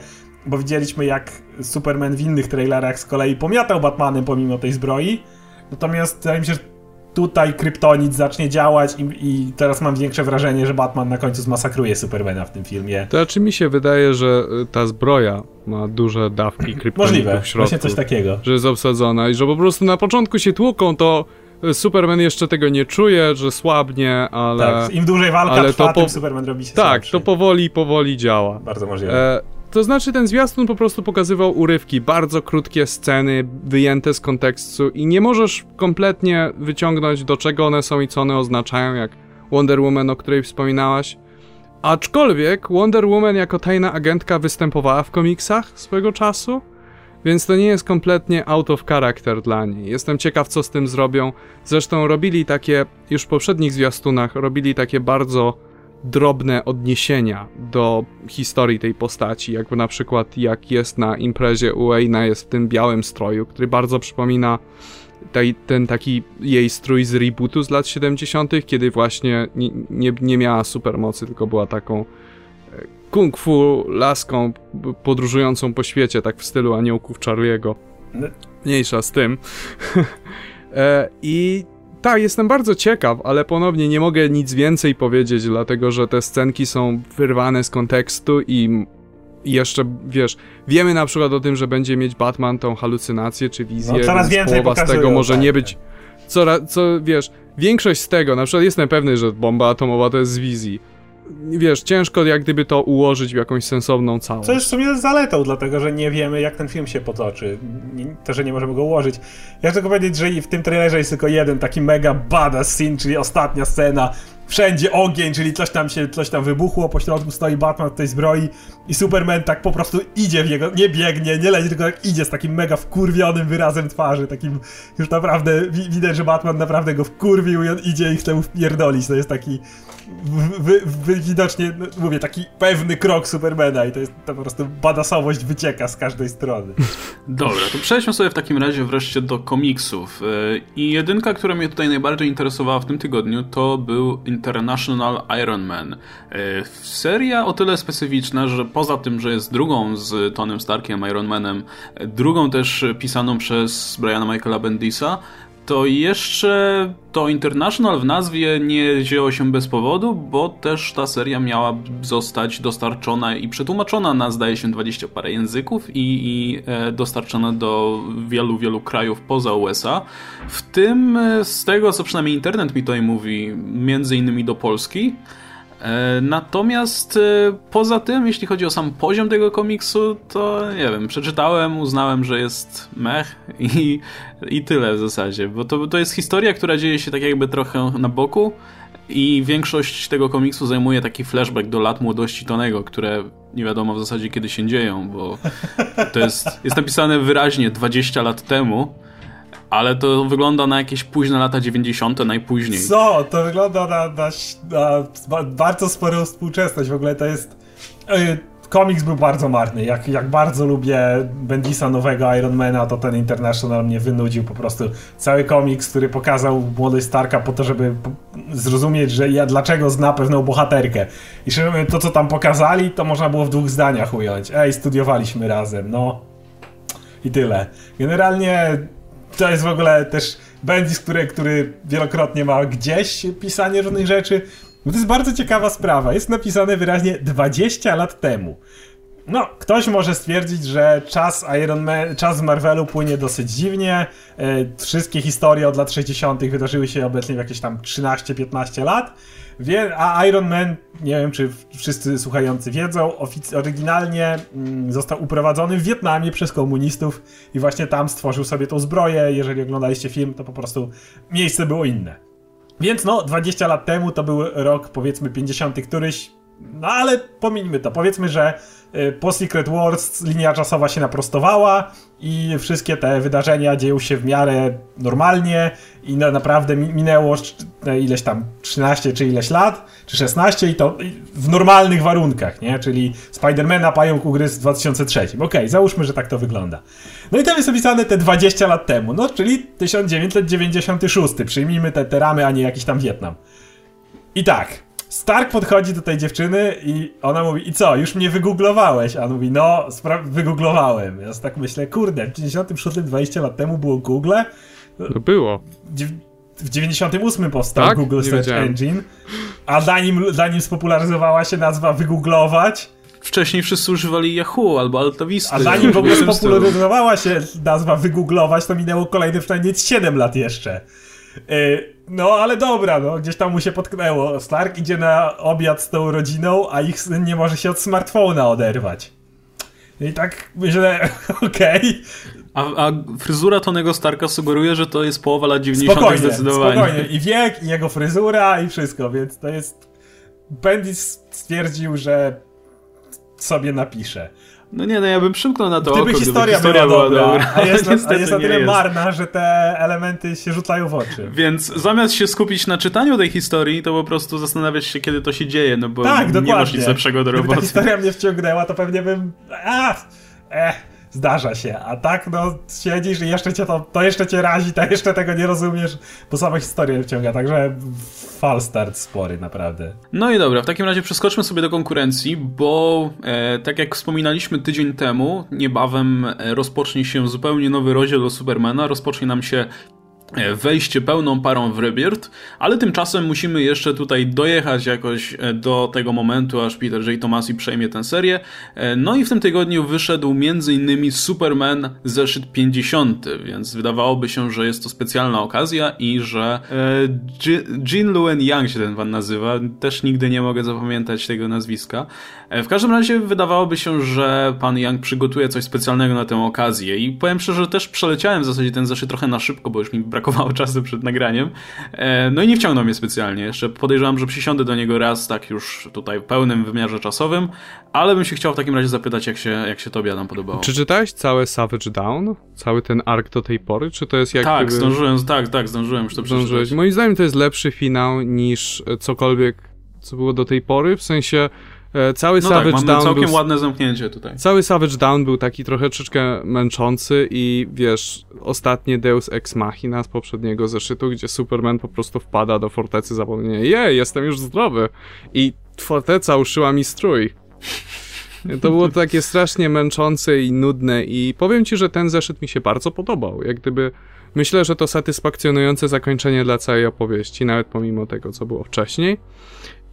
bo widzieliśmy jak Superman w innych trailerach z kolei pomiatał Batmanem pomimo tej zbroi. Natomiast wydaje mi się, że tutaj kryptonit zacznie działać i, i, teraz mam większe wrażenie, że Batman na końcu zmasakruje Supermana w tym filmie. To znaczy mi się wydaje, że y, ta zbroja ma duże dawki kryptonitu Możliwe, w środku. właśnie coś takiego. Że jest obsadzona i że po prostu na początku się tłuką, to y, Superman jeszcze tego nie czuje, że słabnie, ale... Tak, im dłużej walka ale trwa, to po... tym Superman robi się Tak, słabszy. to powoli, powoli działa. Bardzo możliwe. E, To znaczy ten zwiastun po prostu pokazywał urywki, bardzo krótkie sceny, wyjęte z kontekstu i nie możesz kompletnie wyciągnąć do czego one są i co one oznaczają, jak Wonder Woman, o której wspominałaś. Aczkolwiek Wonder Woman jako tajna agentka występowała w komiksach swojego czasu, więc to nie jest kompletnie out of character dla niej. Jestem ciekaw, co z tym zrobią. Zresztą robili takie, już w poprzednich zwiastunach, robili takie bardzo drobne odniesienia do historii tej postaci, jakby na przykład jak jest na imprezie u Wayna, jest w tym białym stroju, który bardzo przypomina tej, ten taki jej strój z rebootu z lat 70., kiedy właśnie nie, nie, nie miała supermocy, tylko była taką e, kung fu laską podróżującą po świecie, tak w stylu aniołków Charlie'ego. No. Mniejsza z tym. [laughs] e, I tak, jestem bardzo ciekaw, ale ponownie nie mogę nic więcej powiedzieć, dlatego że te scenki są wyrwane z kontekstu i jeszcze, wiesz, wiemy na przykład o tym, że będzie mieć Batman tą halucynację czy wizję, no, coraz więcej połowa z tego może tak, nie być... Co, co, wiesz, większość z tego, na przykład jestem pewny, że bomba atomowa to jest z wizji, wiesz, ciężko jak gdyby to ułożyć w jakąś sensowną całość. Co jest w sumie zaletą, dlatego że nie wiemy, jak ten film się potoczy. To, że nie możemy go ułożyć. Ja chcę tylko powiedzieć, że w tym trailerze jest tylko jeden taki mega badass scene, czyli ostatnia scena, wszędzie ogień, czyli coś tam się, coś tam wybuchło, po środku stoi Batman w tej zbroi i Superman tak po prostu idzie w jego, nie biegnie, nie leci, tylko tak idzie z takim mega wkurwionym wyrazem twarzy, takim już naprawdę, widać, że Batman naprawdę go wkurwił i on idzie i chce mu wpierdolić, to jest taki wy, wy, widocznie, no, mówię, taki pewny krok Supermana i to jest to po prostu badasowość wycieka z każdej strony. [laughs] Dobra, to przejdźmy sobie w takim razie wreszcie do komiksów. E, I jedynka, która mnie tutaj najbardziej interesowała w tym tygodniu, to był International Iron Man. E, seria o tyle specyficzna, że poza tym, że jest drugą z Tonym Starkiem, Iron Manem, drugą też pisaną przez Briana Michaela Bendisa, to jeszcze to International w nazwie nie wzięło się bez powodu, bo też ta seria miała zostać dostarczona i przetłumaczona na zdaje się 20 parę języków i, i e, dostarczona do wielu, wielu krajów poza USA. W tym e, z tego, co przynajmniej internet mi tutaj mówi, między innymi do Polski. E, natomiast e, poza tym, jeśli chodzi o sam poziom tego komiksu, to nie wiem, przeczytałem, uznałem, że jest mech i, i tyle w zasadzie, bo to, to jest historia, która dzieje się tak jakby trochę na boku i większość tego komiksu zajmuje taki flashback do lat młodości Tonego, które nie wiadomo w zasadzie kiedy się dzieją, bo to jest, jest napisane wyraźnie 20 lat temu, ale to wygląda na jakieś późne lata 90. najpóźniej. Co? To wygląda na, na, na bardzo sporą współczesność. W ogóle to jest. Yy, komiks był bardzo marny. Jak, jak bardzo lubię Bendisa nowego Ironmana, to ten International mnie wynudził po prostu. Cały komiks, który pokazał młodej Starka po to, żeby zrozumieć, że ja dlaczego zna pewną bohaterkę. I to, co tam pokazali, to można było w dwóch zdaniach ująć. Ej, studiowaliśmy razem, no. I tyle. Generalnie to jest w ogóle też Bendis, który, który wielokrotnie ma gdzieś pisanie różnych rzeczy. Bo to jest bardzo ciekawa sprawa. Jest napisane wyraźnie 20 lat temu. No, ktoś może stwierdzić, że czas Iron Man, czas w Marvelu płynie dosyć dziwnie. E, wszystkie historie od lat 60. wydarzyły się obecnie w jakieś tam 13-15 lat. Wie, a Iron Man, nie wiem czy wszyscy słuchający wiedzą, oryginalnie mm, został uprowadzony w Wietnamie przez komunistów i właśnie tam stworzył sobie tą zbroję. Jeżeli oglądaliście film, to po prostu miejsce było inne. Więc no, 20 lat temu to był rok powiedzmy 50 któryś, no ale pomińmy to. Powiedzmy, że po Secret Wars linia czasowa się naprostowała i wszystkie te wydarzenia dzieją się w miarę normalnie i na, naprawdę minęło ileś tam 13 czy ileś lat, czy 16 i to w normalnych warunkach, nie? Czyli Spidermana Pająk ugryzł w 2003. Okej, okay, załóżmy, że tak to wygląda. No i tam jest opisane te 20 lat temu, no czyli 1996. Przyjmijmy te, te ramy, a nie jakiś tam Wietnam. I tak, Stark podchodzi do tej dziewczyny i ona mówi, i co, już mnie wygooglowałeś? A on mówi, no, wygooglowałem. Ja tak myślę, kurde, w 96 20 lat temu było Google. To było. W 98 powstał tak? Google Search wiedziałem. Engine, a zanim, zanim spopularyzowała się nazwa wygooglować, Wcześniej wszyscy używali Yahoo albo Altavisty. A zanim w ogóle spopularyzowała się nazwa wygooglować, to minęło kolejne przynajmniej 7 lat jeszcze. Yy, no, ale dobra, no, gdzieś tam mu się potknęło. Stark idzie na obiad z tą rodziną, a ich syn nie może się od smartfona oderwać. I tak myślę, [laughs] okej. Okay. A, a, fryzura Tonego Starka sugeruje, że to jest połowa lat 90. Spokojnie, zdecydowanie. Spokojnie, i wiek, i jego fryzura, i wszystko, więc to jest... Bendis stwierdził, że sobie napisze. No nie, no ja bym przymknął na to Gdyby oko, historia, historia była, dobra, dobra. a jest, na, a jest [laughs] na tyle marna, że te elementy się rzucają w oczy. Więc zamiast się skupić na czytaniu tej historii, to po prostu zastanawiać się, kiedy to się dzieje, no bo tak, nie masz nic lepszego do roboty. Gdyby ta historia mnie wciągnęła, to pewnie bym... A, eh, zdarza się, a tak no siedzisz i jeszcze cię to, to jeszcze cię razi, to jeszcze tego nie rozumiesz, bo sama historia wciąga, także fal start spory naprawdę. No i dobra, w takim razie przeskoczmy sobie do konkurencji, bo e, tak jak wspominaliśmy tydzień temu, niebawem e, rozpocznie się zupełnie nowy rozdział do Supermana, rozpocznie nam się wejście pełną parą w Rebirth, ale tymczasem musimy jeszcze tutaj dojechać jakoś e, do tego momentu, aż Peter J. Tomasi przejmie tę serię. E, no i w tym tygodniu wyszedł m.in. Superman zeszyt 50, więc wydawałoby się, że jest to specjalna okazja i że Jean Luen Yang się ten pan nazywa, też nigdy nie mogę zapamiętać tego nazwiska. W każdym razie wydawałoby się, że pan Yang przygotuje coś specjalnego na tę okazję i powiem szczerze, że też przeleciałem w zasadzie ten zeszyt trochę na szybko, bo już mi brakowało czasu przed nagraniem. E, no i nie wciągnął mnie specjalnie. Jeszcze podejrzewam, że przysiądę do niego raz, tak już tutaj w pełnym wymiarze czasowym, ale bym się chciał w takim razie zapytać, jak się, jak się tobie tam podobało. Czy czytałeś całe Savage Down? Cały ten ark do tej pory? Czy to jest jak Tak, gdyby... zdążyłem, tak, tak, zdążyłem już to przeczytać. Moim zdaniem to jest lepszy finał niż cokolwiek, co było do tej pory, w sensie E, cały no Savage tak, Down. całkiem był, ładne zamknięcie tutaj. Cały Savage Down był taki trochę troszeczkę męczący i wiesz, ostatnie Deus Ex Machina z poprzedniego zeszytu, gdzie Superman po prostu wpada do fortecy zapomnienia, jej, jestem już zdrowy. I forteca uszyła mi strój. To było takie strasznie męczące i nudne i powiem ci, że ten zeszyt mi się bardzo podobał. Jak gdyby myślę, że to satysfakcjonujące zakończenie dla całej opowieści, nawet pomimo tego, co było wcześniej.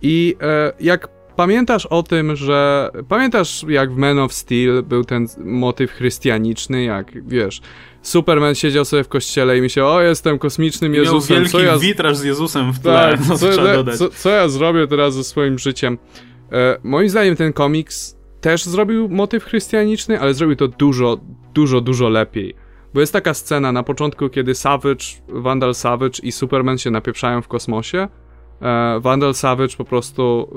I e, jak Pamiętasz o tym, że. Pamiętasz, jak w Man of Steel był ten motyw chrystianiczny, jak wiesz. Superman siedział sobie w kościele i myślał, o jestem kosmicznym Miał Jezusem. wielki co ja... witraż z Jezusem w tle, tak, no, co, co, co, ja zrobię teraz ze swoim życiem? E, moim zdaniem ten komiks też zrobił motyw chrystianiczny, ale zrobił to dużo, dużo, dużo lepiej. Bo jest taka scena na początku, kiedy Savage, Vandal Savage i Superman się napieprzają w kosmosie e, Vandal Savage po prostu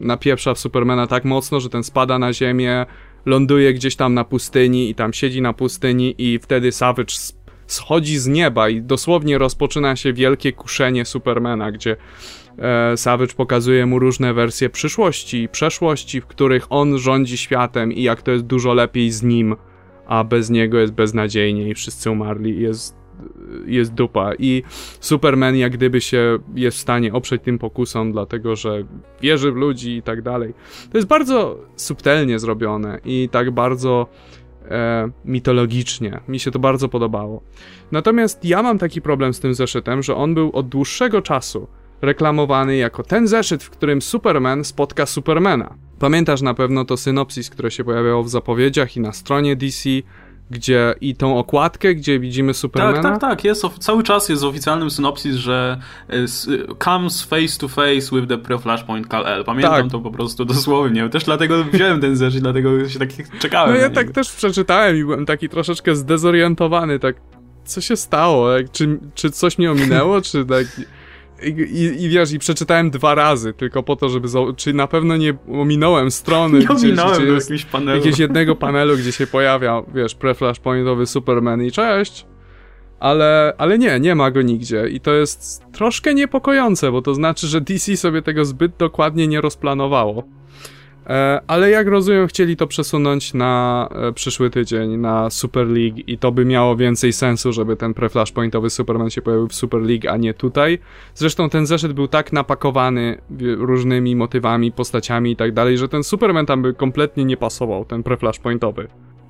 e, napieprza w Supermana tak mocno, że ten spada na ziemię, ląduje gdzieś tam na pustyni i tam siedzi na pustyni i wtedy Savage schodzi z nieba i dosłownie rozpoczyna się wielkie kuszenie Supermana, gdzie e, Savage pokazuje mu różne wersje przyszłości i przeszłości, w których on rządzi światem i jak to jest dużo lepiej z nim, a bez niego jest beznadziejnie i wszyscy umarli. I jest jest dupa i Superman jak gdyby się jest w stanie oprzeć tym pokusom, dlatego że wierzy w ludzi i tak dalej. To jest bardzo subtelnie zrobione i tak bardzo e, mitologicznie. Mi się to bardzo podobało. Natomiast ja mam taki problem z tym zeszytem, że on był od dłuższego czasu reklamowany jako ten zeszyt, w którym Superman spotka Supermana. Pamiętasz na pewno to synopsis, które się pojawiało w zapowiedziach i na stronie DC, gdzie i tą okładkę, gdzie widzimy Supermana. Tak, tak, tak, jest, cały czas jest w oficjalnym synopsis, że comes face to face with the pre-flashpoint Kal-El. Pamiętam tak. to po prostu dosłownie. Też dlatego wziąłem ten zeszyt, dlatego się tak czekałem. No ja tak też przeczytałem i byłem taki troszeczkę zdezorientowany, tak co się stało? Czy, czy coś mnie ominęło, czy tak... I, i, wiesz, i przeczytałem dwa razy, tylko po to, żeby. Czy na pewno nie ominąłem strony. [laughs] Nie ominąłem gdzie jest jakiegoś panelu. Jakiegoś jednego [laughs] panelu, gdzie się pojawia, wiesz, pre-flashpointowy Superman i cześć. Ale, ale nie, nie ma go nigdzie. I to jest troszkę niepokojące, bo to znaczy, że DC sobie tego zbyt dokładnie nie rozplanowało. E, ale jak rozumiem, chcieli to przesunąć na e, przyszły tydzień, na Super League i to by miało więcej sensu, żeby ten pre-flashpointowy Superman się pojawił w Super League, a nie tutaj. Zresztą ten zeszyt był tak napakowany różnymi motywami, postaciami i tak dalej, że ten Superman tam by kompletnie nie pasował, ten pre-flashpointowy.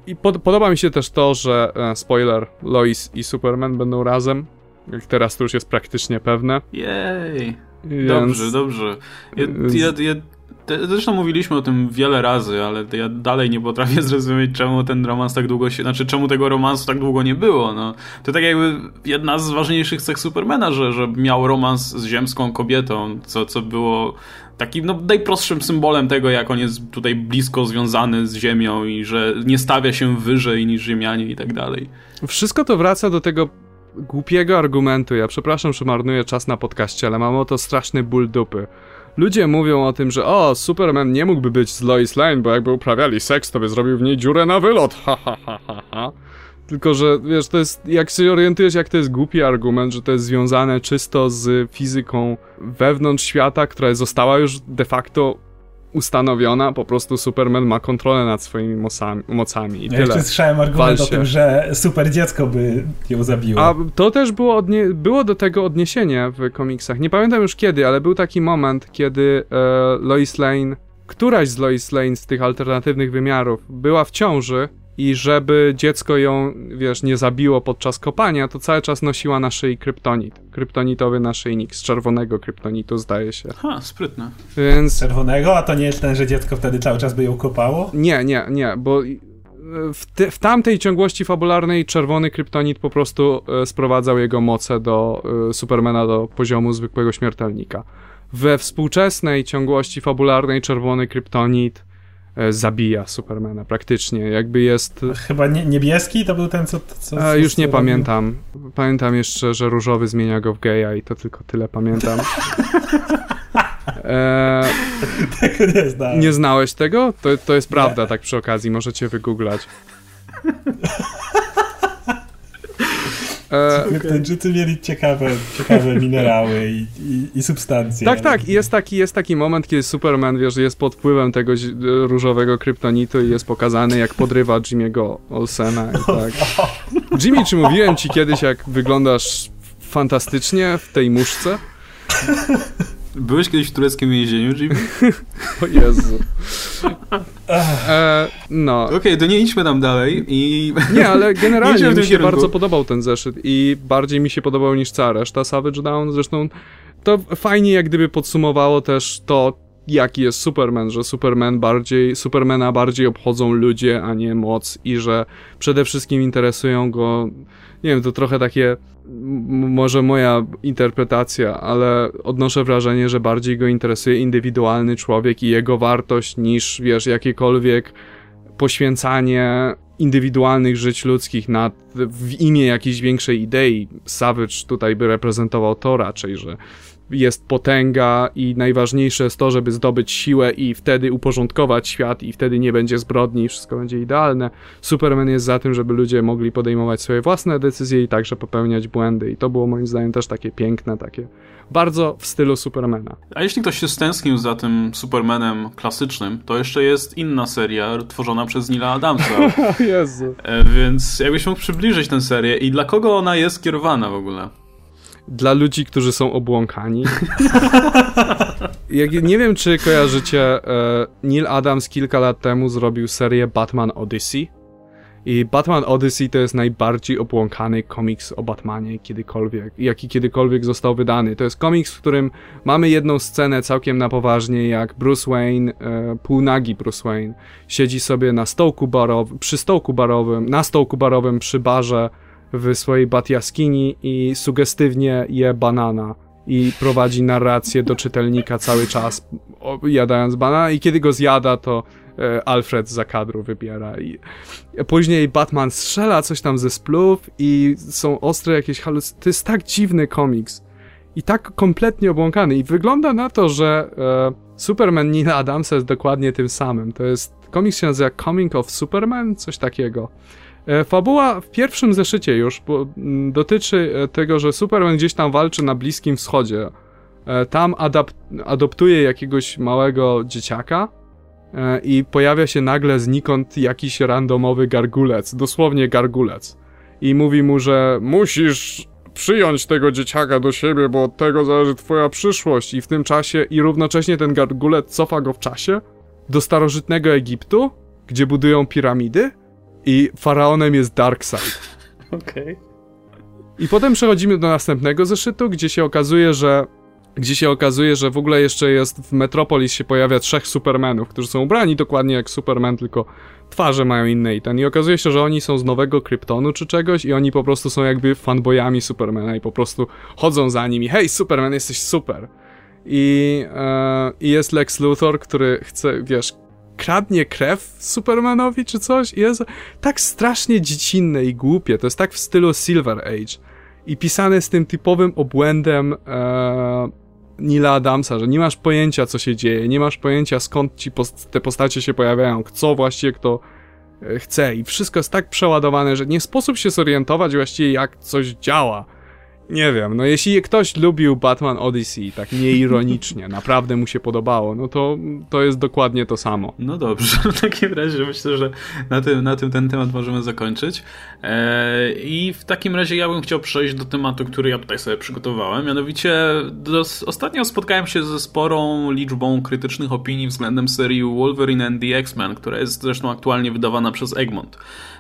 I pod podoba mi się też to, że, e, spoiler, Lois i Superman będą razem. Jak teraz to już jest praktycznie pewne. Jej. Więc... Dobrze, dobrze. Ja, ja, ja Zresztą mówiliśmy o tym wiele razy, ale ja dalej nie potrafię [laughs] zrozumieć, czemu ten romans tak długo się, znaczy czemu tego romansu tak długo nie było. No, to tak jakby jedna z ważniejszych cech Supermana, że, że miał romans z ziemską kobietą, co, co było takim no, najprostszym symbolem tego, jak on jest tutaj blisko związany z ziemią i że nie stawia się wyżej niż ziemianie i tak dalej. Wszystko to wraca do tego głupiego argumentu. Ja przepraszam, że marnuję czas na podcaście, ale mam o to straszny ból dupy. Ludzie mówią o tym, że o, Superman nie mógłby być z Lois Lane, bo jakby uprawiali seks, to by zrobił w niej dziurę na wylot. [laughs] Ha, ha, ha, ha, ha. Tylko, że wiesz, to jest, jak się orientujesz, jak to jest głupi argument, że to jest związane czysto z fizyką wewnątrz świata, która została już de facto ustanowiona, po prostu Superman ma kontrolę nad swoimi mocami, mocami i ja tyle. Jeszcze słyszałem argument o tym, że super dziecko by ją zabiło. A to też było, odnie- było do tego odniesienie w komiksach. Nie pamiętam już kiedy, ale był taki moment, kiedy e, Lois Lane, któraś z Lois Lane z tych alternatywnych wymiarów była w ciąży i żeby dziecko ją, wiesz, nie zabiło podczas kopania, to cały czas nosiła na szyi kryptonit. Kryptonitowy naszyjnik z czerwonego kryptonitu, zdaje się. Ha, sprytne. Więc... Czerwonego? A to nie jest ten, że dziecko wtedy cały czas by ją kopało? Nie, nie, nie, bo w, te, w tamtej ciągłości fabularnej czerwony kryptonit po prostu e, sprowadzał jego moce do e, Supermana do poziomu zwykłego śmiertelnika. We współczesnej ciągłości fabularnej czerwony kryptonit E, zabija Supermana praktycznie, jakby jest... Chyba nie, niebieski to był ten, co... co, co już nie pamiętam. Pamiętam jeszcze, że różowy zmienia go w geja i to tylko tyle pamiętam. [laughs] e... Tego nie znałem. Nie znałeś tego? To, to jest prawda, nie. tak przy okazji, możecie wygooglać. [laughs] Kryptończycy mieli ciekawe, ciekawe minerały i, i, i substancje. Tak, tak. I jest taki, jest taki moment, kiedy Superman, wiesz, jest pod wpływem tego różowego kryptonitu i jest pokazany, jak podrywa Jimmy'ego Olsena. I [laughs] tak. Jimmy, czy mówiłem ci kiedyś, jak wyglądasz fantastycznie w tej muszce? Byłeś kiedyś w tureckim więzieniu, Jimmy? [laughs] o Jezu. E, no. Okej, okay, to nie idźmy tam dalej i... Nie, ale [laughs] generalnie mi się kierunku. bardzo podobał ten zeszyt i bardziej mi się podobał niż cała reszta Savage Down. Zresztą to fajnie jak gdyby podsumowało też to, jaki jest Superman, że Superman bardziej, Supermana bardziej obchodzą ludzie, a nie moc i że przede wszystkim interesują go, nie wiem, to trochę takie może moja interpretacja, ale odnoszę wrażenie, że bardziej go interesuje indywidualny człowiek i jego wartość niż, wiesz, jakiekolwiek poświęcanie indywidualnych żyć ludzkich na, w imię jakiejś większej idei. Savage tutaj by reprezentował to raczej, że jest potęga i najważniejsze jest to, żeby zdobyć siłę i wtedy uporządkować świat i wtedy nie będzie zbrodni i wszystko będzie idealne. Superman jest za tym, żeby ludzie mogli podejmować swoje własne decyzje i także popełniać błędy i to było moim zdaniem też takie piękne, takie bardzo w stylu Supermana. A jeśli ktoś się stęsknił za tym Supermanem klasycznym, to jeszcze jest inna seria tworzona przez Nila Adamsa. [laughs] Jezu. E, więc jakbyś mógł przybliżyć tę serię i dla kogo ona jest kierowana w ogóle? Dla ludzi, którzy są obłąkani. Jak, nie wiem, czy kojarzycie, e, Neil Adams kilka lat temu zrobił serię Batman Odyssey. I Batman Odyssey to jest najbardziej obłąkany komiks o Batmanie kiedykolwiek, jaki kiedykolwiek został wydany. To jest komiks, w którym mamy jedną scenę całkiem na poważnie, jak Bruce Wayne, e, półnagi Bruce Wayne, siedzi sobie na stołku barowym, przy stołku barowym, na stołku barowym przy barze w swojej batjaskini i sugestywnie je banana i prowadzi narrację do czytelnika cały czas jadając banana i kiedy go zjada to e, Alfred za kadru wybiera i później Batman strzela coś tam ze splów i są ostre jakieś halucynacje. To jest tak dziwny komiks i tak kompletnie obłąkany i wygląda na to, że e, Superman Nina Adamsa jest dokładnie tym samym. To jest komiks się nazywa Coming of Superman, coś takiego. E, fabuła w pierwszym zeszycie już mm, dotyczy e, tego, że Superman gdzieś tam walczy na Bliskim Wschodzie. E, tam adoptuje jakiegoś małego dzieciaka i pojawia się nagle znikąd jakiś randomowy gargulec, dosłownie gargulec. I mówi mu, że musisz przyjąć tego dzieciaka do siebie, bo od tego zależy twoja przyszłość. I w tym czasie, i równocześnie ten gargulec cofa go w czasie do starożytnego Egiptu, gdzie budują piramidy i faraonem jest Darkseid. Okej. Okay. I potem przechodzimy do następnego zeszytu, gdzie się okazuje, że gdzie się okazuje, że w ogóle jeszcze jest w Metropolis się pojawia trzech Supermanów, którzy są ubrani dokładnie jak Superman, tylko twarze mają inne i ten. I okazuje się, że oni są z nowego Kryptonu czy czegoś i oni po prostu są jakby fanboyami Supermana i po prostu chodzą za nim i hej Superman, jesteś super. I, e, I jest Lex Luthor, który chce, wiesz, kradnie krew Supermanowi czy coś i jest tak strasznie dziecinne i głupie. To jest tak w stylu Silver Age i pisane z tym typowym obłędem e, Nila Adamsa, że nie masz pojęcia co się dzieje, nie masz pojęcia skąd ci post te postacie się pojawiają, co właściwie kto e, chce i wszystko jest tak przeładowane, że nie sposób się zorientować właściwie jak coś działa. Nie wiem, no jeśli ktoś lubił Batman Odyssey tak nieironicznie, naprawdę mu się podobało, no to to jest dokładnie to samo. No dobrze, [laughs] w takim razie myślę, że na tym, na tym ten temat możemy zakończyć. Eee, I w takim razie ja bym chciał przejść do tematu, który ja tutaj sobie przygotowałem. Mianowicie ostatnio spotkałem się ze sporą liczbą krytycznych opinii względem serii Wolverine and the X-Men, która jest zresztą aktualnie wydawana przez Egmont.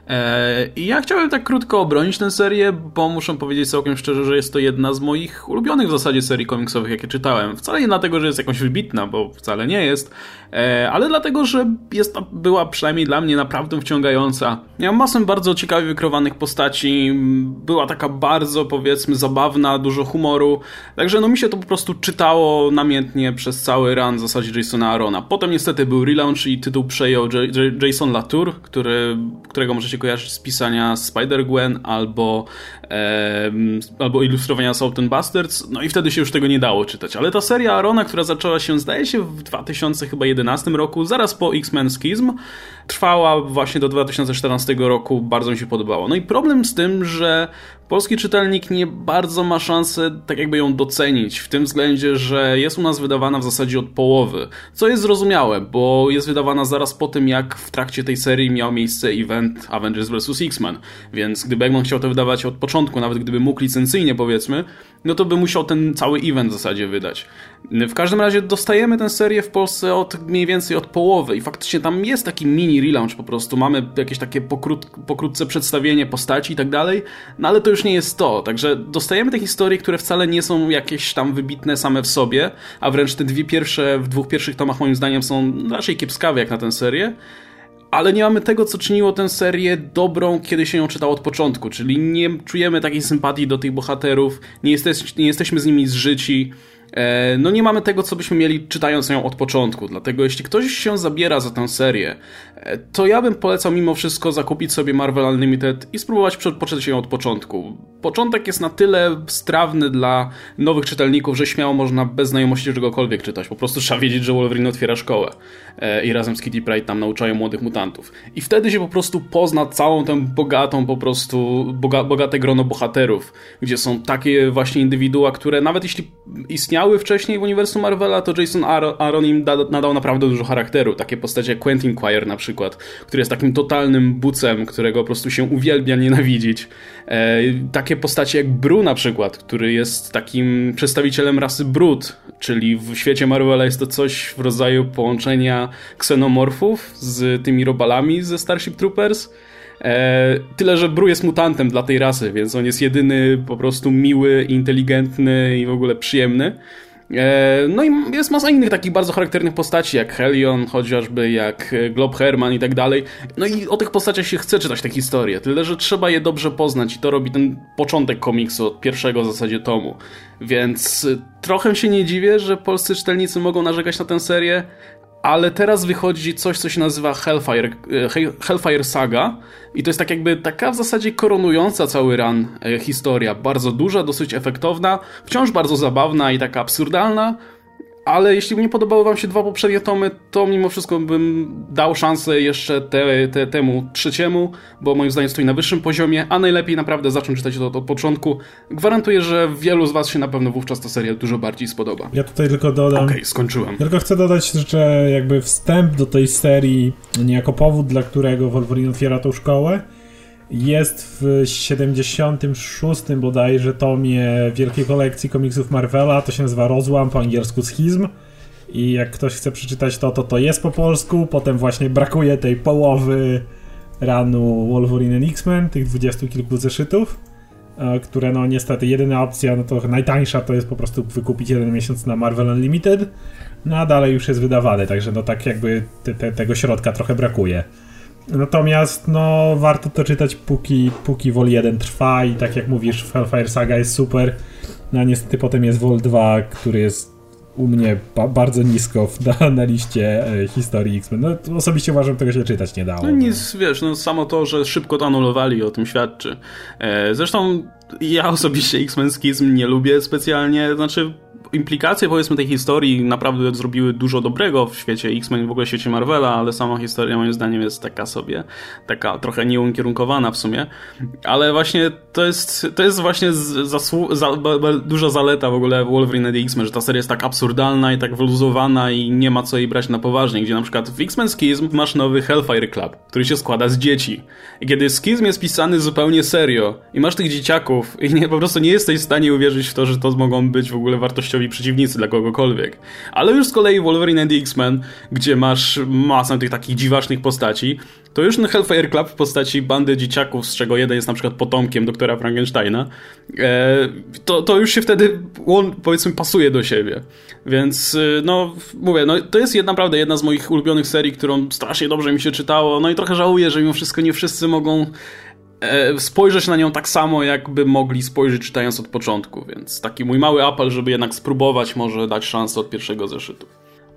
E, I ja chciałem tak krótko obronić tę serię, bo muszę powiedzieć całkiem szczerze, że jest to jedna z moich ulubionych w zasadzie serii komiksowych, jakie czytałem. Wcale nie dlatego, że jest jakąś wybitna, bo wcale nie jest, e, ale dlatego, że jest, była przynajmniej dla mnie naprawdę wciągająca. Miałem masę bardzo ciekawie wykrowanych postaci, była taka bardzo, powiedzmy, zabawna, dużo humoru, także no mi się to po prostu czytało namiętnie przez cały run w zasadzie Jasona Arona. Potem niestety był relaunch i tytuł przejął J J Jason Latour, który, którego możecie się kojarzyć z pisania Spider-Gwen albo, albo ilustrowania Salt and Bastards, no i wtedy się już tego nie dało czytać. Ale ta seria Arona, która zaczęła się, zdaje się, w 2011 roku, zaraz po X-Men Schism, trwała właśnie do 2014 roku, bardzo mi się podobało. No i problem z tym, że polski czytelnik nie bardzo ma szansę tak jakby ją docenić, w tym względzie, że jest u nas wydawana w zasadzie od połowy, co jest zrozumiałe, bo jest wydawana zaraz po tym, jak w trakcie tej serii miał miejsce event Avengers vs. X-Men, więc gdyby Egmont chciał to wydawać od początku, nawet gdyby mógł licencyjnie powiedzmy, no to by musiał ten cały event w zasadzie wydać. W każdym razie dostajemy tę serię w Polsce od mniej więcej od połowy i faktycznie tam jest taki mini relaunch po prostu, mamy jakieś takie pokrót, pokrótce przedstawienie postaci i tak dalej, no ale to już nie jest to, także dostajemy te historie, które wcale nie są jakieś tam wybitne same w sobie, a wręcz te dwie pierwsze, w dwóch pierwszych tomach moim zdaniem są raczej kiepskawe jak na tę serię, ale nie mamy tego, co czyniło tę serię dobrą, kiedy się ją czytało od początku, czyli nie czujemy takiej sympatii do tych bohaterów, nie, jesteś, nie jesteśmy z nimi zżyci, no nie mamy tego, co byśmy mieli czytając ją od początku. Dlatego jeśli ktoś się zabiera za tę serię, e, to ja bym polecał mimo wszystko zakupić sobie Marvel Unlimited i spróbować poczytać ją od początku. Początek jest na tyle strawny dla nowych czytelników, że śmiało można bez znajomości czegokolwiek czytać. Po prostu trzeba wiedzieć, że Wolverine otwiera szkołę e, i razem z Kitty Pryde tam nauczają młodych mutantów. I wtedy się po prostu pozna całą tę bogatą po prostu, boga, bogate grono bohaterów, gdzie są takie właśnie indywidua, które nawet jeśli istniały wcześniej w uniwersum Marvela, to Jason Aaron im nadał naprawdę dużo charakteru. Takie postacie jak Quentin Quire na przykład, który jest takim totalnym bucem, którego po prostu się uwielbia nienawidzić. E, takie postacie jak Bru na przykład, który jest takim przedstawicielem rasy Brut, czyli w świecie Marvela jest to coś w rodzaju połączenia ksenomorfów z tymi robalami ze Starship Troopers. E, tyle, że Bru jest mutantem dla tej rasy, więc on jest jedyny po prostu miły, inteligentny i w ogóle przyjemny. E, no i jest masa innych takich bardzo charakternych postaci, jak Helion, chociażby, jak Glob Herman i tak dalej. No i o tych postaciach się chce czytać te historie, tyle, że trzeba je dobrze poznać i to robi ten początek komiksu od pierwszego w zasadzie tomu. Więc trochę się nie dziwię, że polscy czytelnicy mogą narzekać na tę serię, ale teraz wychodzi coś, co się nazywa Hellfire, e, Hellfire Saga. I to jest tak jakby taka w zasadzie koronująca cały run e, historia, bardzo duża, dosyć efektowna, wciąż bardzo zabawna i taka absurdalna, ale jeśli nie podobały wam się dwa poprzednie tomy, to mimo wszystko bym dał szansę jeszcze te, te, temu trzeciemu, bo moim zdaniem stoi na wyższym poziomie, a najlepiej naprawdę zacząć czytać to od, od początku. Gwarantuję, że wielu z was się na pewno wówczas ta seria dużo bardziej spodoba. Ja tutaj tylko dodam... Okej, okay, skończyłem. Tylko chcę dodać, że jakby wstęp do tej serii, niejako powód, dla którego Wolverine otwiera tą szkołę, jest w 76 bodajże tomie wielkiej kolekcji komiksów Marvela, to się nazywa Rozłam, po angielsku Schizm. I jak ktoś chce przeczytać to, to to jest po polsku, potem właśnie brakuje tej połowy ranu Wolverine and X-Men, tych dwudziestu kilku zeszytów. e, które no niestety jedyna opcja, no to najtańsza to jest po prostu wykupić jeden miesiąc na Marvel Unlimited, no a dalej już jest wydawany, także no tak jakby te, te, tego środka trochę brakuje. Natomiast no warto to czytać póki, póki Vol 1 trwa i tak jak mówisz Hellfire Saga jest super, no a niestety potem jest Vol 2, który jest u mnie ba bardzo nisko na, na liście e, historii X-Men. No, osobiście uważam, że tego się czytać nie dało. No nic, wiesz, no samo to, że szybko to anulowali o tym świadczy. E, zresztą ja osobiście X-Men Skizm nie lubię specjalnie, znaczy implikacje powiedzmy tej historii naprawdę zrobiły dużo dobrego w świecie X-Men, w ogóle w świecie Marvela, ale sama historia moim zdaniem jest taka sobie, taka trochę nieukierunkowana w sumie, ale właśnie to jest, to jest właśnie zasłu- za, duża zaleta w ogóle Wolverine and X-Men, że ta seria jest tak absurdalna i tak wyluzowana i nie ma co jej brać na poważnie, gdzie na przykład w X-Men Schism masz nowy Hellfire Club, który się składa z dzieci. I kiedy Schism jest pisany zupełnie serio i masz tych dzieciaków i nie, po prostu nie jesteś w stanie uwierzyć w to, że to mogą być w ogóle wartościowi przeciwnicy dla kogokolwiek. Ale już z kolei Wolverine and the X-Men, gdzie masz masę tych takich dziwacznych postaci, to już na Hellfire Club w postaci bandy dzieciaków, z czego jeden jest na przykład potomkiem doktora Frankensteina, e, to, to już się wtedy on, powiedzmy pasuje do siebie. Więc e, no mówię, no to jest naprawdę jedna z moich ulubionych serii, którą strasznie dobrze mi się czytało, no i trochę żałuję, że mimo wszystko nie wszyscy mogą spojrzeć na nią tak samo, jakby mogli spojrzeć czytając od początku, więc taki mój mały apel, żeby jednak spróbować może dać szansę od pierwszego zeszytu.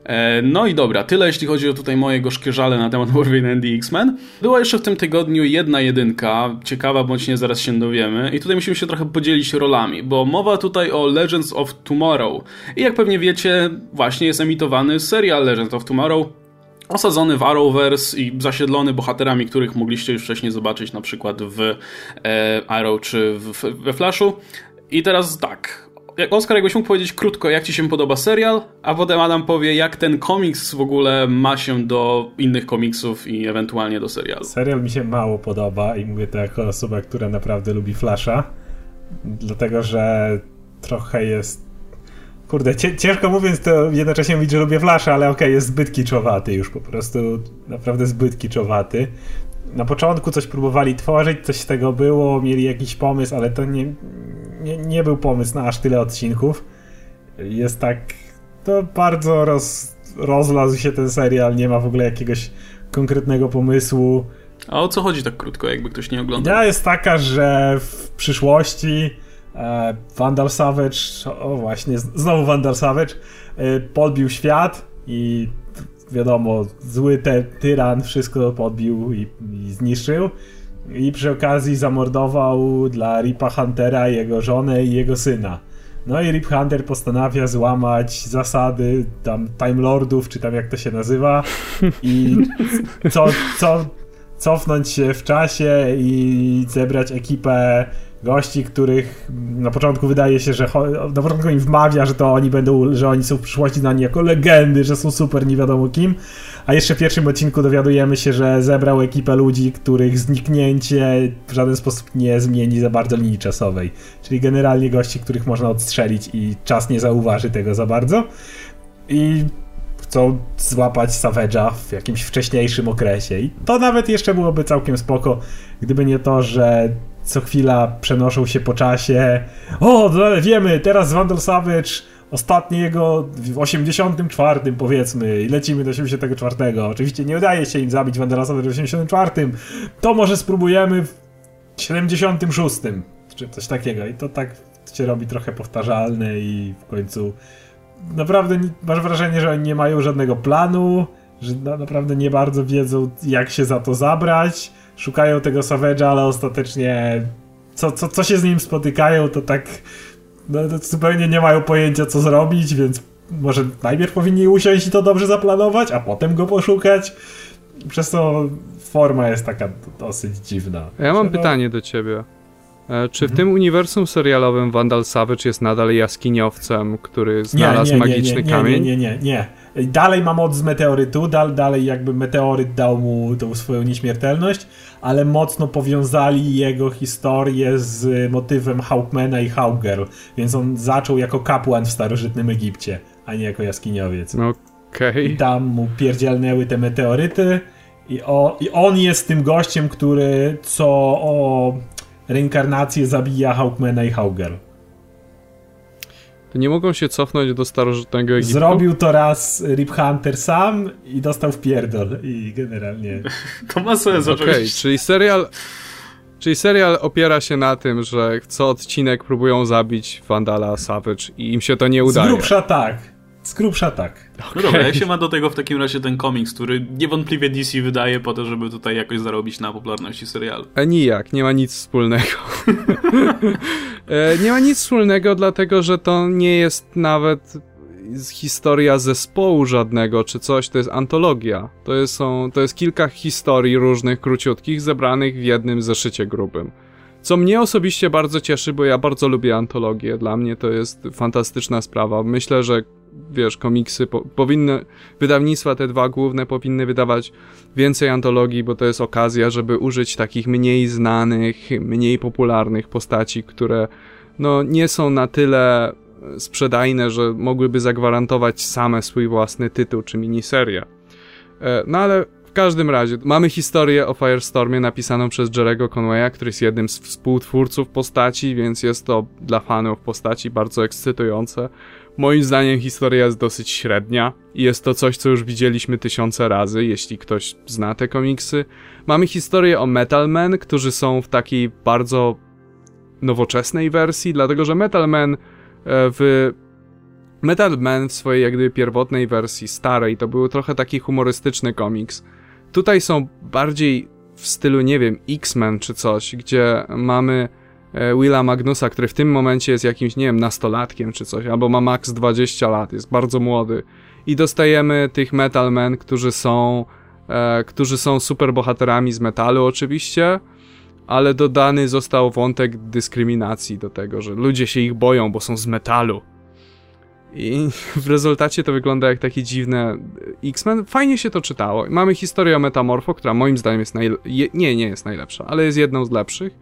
E, no i dobra, tyle jeśli chodzi o tutaj moje gorzkie żale na temat [laughs] Wolverine and the X-Men. Była jeszcze w tym tygodniu jedna jedynka, ciekawa bądź nie, zaraz się dowiemy. I tutaj musimy się trochę podzielić rolami, bo mowa tutaj o Legends of Tomorrow. I jak pewnie wiecie, właśnie jest emitowany serial Legends of Tomorrow, osadzony w Arrowverse i zasiedlony bohaterami, których mogliście już wcześniej zobaczyć na przykład w e, Arrow czy w, we Flashu. I teraz tak, Oskar, jakbyś mógł powiedzieć krótko, jak ci się podoba serial, a potem Adam powie, jak ten komiks w ogóle ma się do innych komiksów i ewentualnie do serialu. Serial mi się mało podoba i mówię to jako osoba, która naprawdę lubi Flasha, dlatego że trochę jest Kurde, ciężko mówiąc, to jednocześnie mówić, że lubię Flasha, ale okej, okay, jest zbyt kiczowaty już, po prostu naprawdę zbyt kiczowaty. Na początku coś próbowali tworzyć, coś z tego było, mieli jakiś pomysł, ale to nie, nie, nie był pomysł na aż tyle odcinków. Jest tak, to bardzo roz, rozlazł się ten serial, nie ma w ogóle jakiegoś konkretnego pomysłu. A o co chodzi tak krótko, jakby ktoś nie oglądał? Idea jest taka, że w przyszłości E, Vandal Savage, o właśnie, znowu Vandal Savage, e, podbił świat i wiadomo, zły te, tyran wszystko podbił i, i, zniszczył. I przy okazji zamordował dla Ripa Huntera jego żonę i jego syna. No i Rip Hunter postanawia złamać zasady tam Time Lordów, czy tam jak to się nazywa i co, co, cofnąć się w czasie i zebrać ekipę gości, których na początku wydaje się, że na początku im wmawia, że to oni będą, że oni są w przyszłości znani jako legendy, że są super nie wiadomo kim, a jeszcze w pierwszym odcinku dowiadujemy się, że zebrał ekipę ludzi, których zniknięcie w żaden sposób nie zmieni za bardzo linii czasowej, czyli generalnie gości, których można odstrzelić i czas nie zauważy tego za bardzo. I chcą złapać Savage'a w jakimś wcześniejszym okresie. I to nawet jeszcze byłoby całkiem spoko, gdyby nie to, że co chwila przenoszą się po czasie. O, no, wiemy, teraz Vandal Savage, ostatni jego w 84 powiedzmy i lecimy do 84. Oczywiście nie udaje się im zabić Vandal Savage w 84. To może spróbujemy w 76. Czy coś takiego. I to tak się robi trochę powtarzalne i w końcu naprawdę masz wrażenie, że oni nie mają żadnego planu, że naprawdę nie bardzo wiedzą jak się za to zabrać szukają tego Savage'a, ale ostatecznie co, co, co się z nim spotykają, to tak no, zupełnie nie mają pojęcia co zrobić, więc może najpierw powinni usiąść i to dobrze zaplanować, a potem go poszukać. Przez to forma jest taka dosyć dziwna. Ja mam pytanie do ciebie. E, czy w mhm. tym uniwersum serialowym Vandal Savage jest nadal jaskiniowcem, który znalazł nie, nie, magiczny nie, kamień? Nie, nie, nie, nie. Dalej ma moc z meteorytu, dal, dalej jakby meteoryt dał mu tą swoją nieśmiertelność, ale mocno powiązali jego historię z motywem Hawkmana i Hawkgirl, więc on zaczął jako kapłan w starożytnym Egipcie, a nie jako jaskiniowiec. Okej. Okay. I tam mu pierdzielnęły te meteoryty i, o, i on jest tym gościem, który co o reinkarnację zabija Hawkmana i Hawgirl. To nie mogą się cofnąć do starożytnego Egiptu? Zrobił to raz Rip Hunter sam i dostał w pierdol i generalnie... [laughs] to ma sens Okej, okay, czyli serial... Czyli serial opiera się na tym, że co odcinek próbują zabić Vandala Savage i im się to nie udaje. Z grubsza tak. Z grubsza tak. Okay. No dobra, jak się ma do tego w takim razie ten komiks, który niewątpliwie DC wydaje po to, żeby tutaj jakoś zarobić na popularności serialu? E, nijak, nie ma nic wspólnego. [laughs] e, nie ma nic wspólnego, dlatego że to nie jest nawet historia zespołu żadnego czy coś, to jest antologia. To jest, są, to jest kilka historii różnych, króciutkich, zebranych w jednym zeszycie grubym. Co mnie osobiście bardzo cieszy, bo ja bardzo lubię antologię. Dla mnie to jest fantastyczna sprawa. Myślę, że wiesz, komiksy po, powinny, wydawnictwa te dwa główne powinny wydawać więcej antologii, bo to jest okazja, żeby użyć takich mniej znanych, mniej popularnych postaci, które no nie są na tyle sprzedajne, że mogłyby zagwarantować same swój własny tytuł czy miniserię. E, no ale każdym razie mamy historię o Firestormie napisaną przez Jerego Conwaya, który jest jednym z współtwórców postaci, więc jest to dla fanów postaci bardzo ekscytujące. Moim zdaniem historia jest dosyć średnia i jest to coś, co już widzieliśmy tysiące razy, jeśli ktoś zna te komiksy. Mamy historię o Metal Men, którzy są w takiej bardzo nowoczesnej wersji, dlatego że Metal Men e, w Metal Man w swojej jak gdyby pierwotnej wersji, starej, to był trochę taki humorystyczny komiks. Tutaj są bardziej w stylu, nie wiem, X-Men czy coś, gdzie mamy E, Willa Magnusa, który w tym momencie jest jakimś, nie wiem, nastolatkiem czy coś, albo ma max 20 lat, jest bardzo młody. I dostajemy tych Metal Men, którzy są, e, którzy są superbohaterami z metalu oczywiście, ale dodany został wątek dyskryminacji do tego, że ludzie się ich boją, bo są z metalu. I w rezultacie to wygląda jak takie dziwne X-Men. Fajnie się to czytało. Mamy historię o Metamorfo, która moim zdaniem jest nie, nie jest najlepsza, ale jest jedną z lepszych.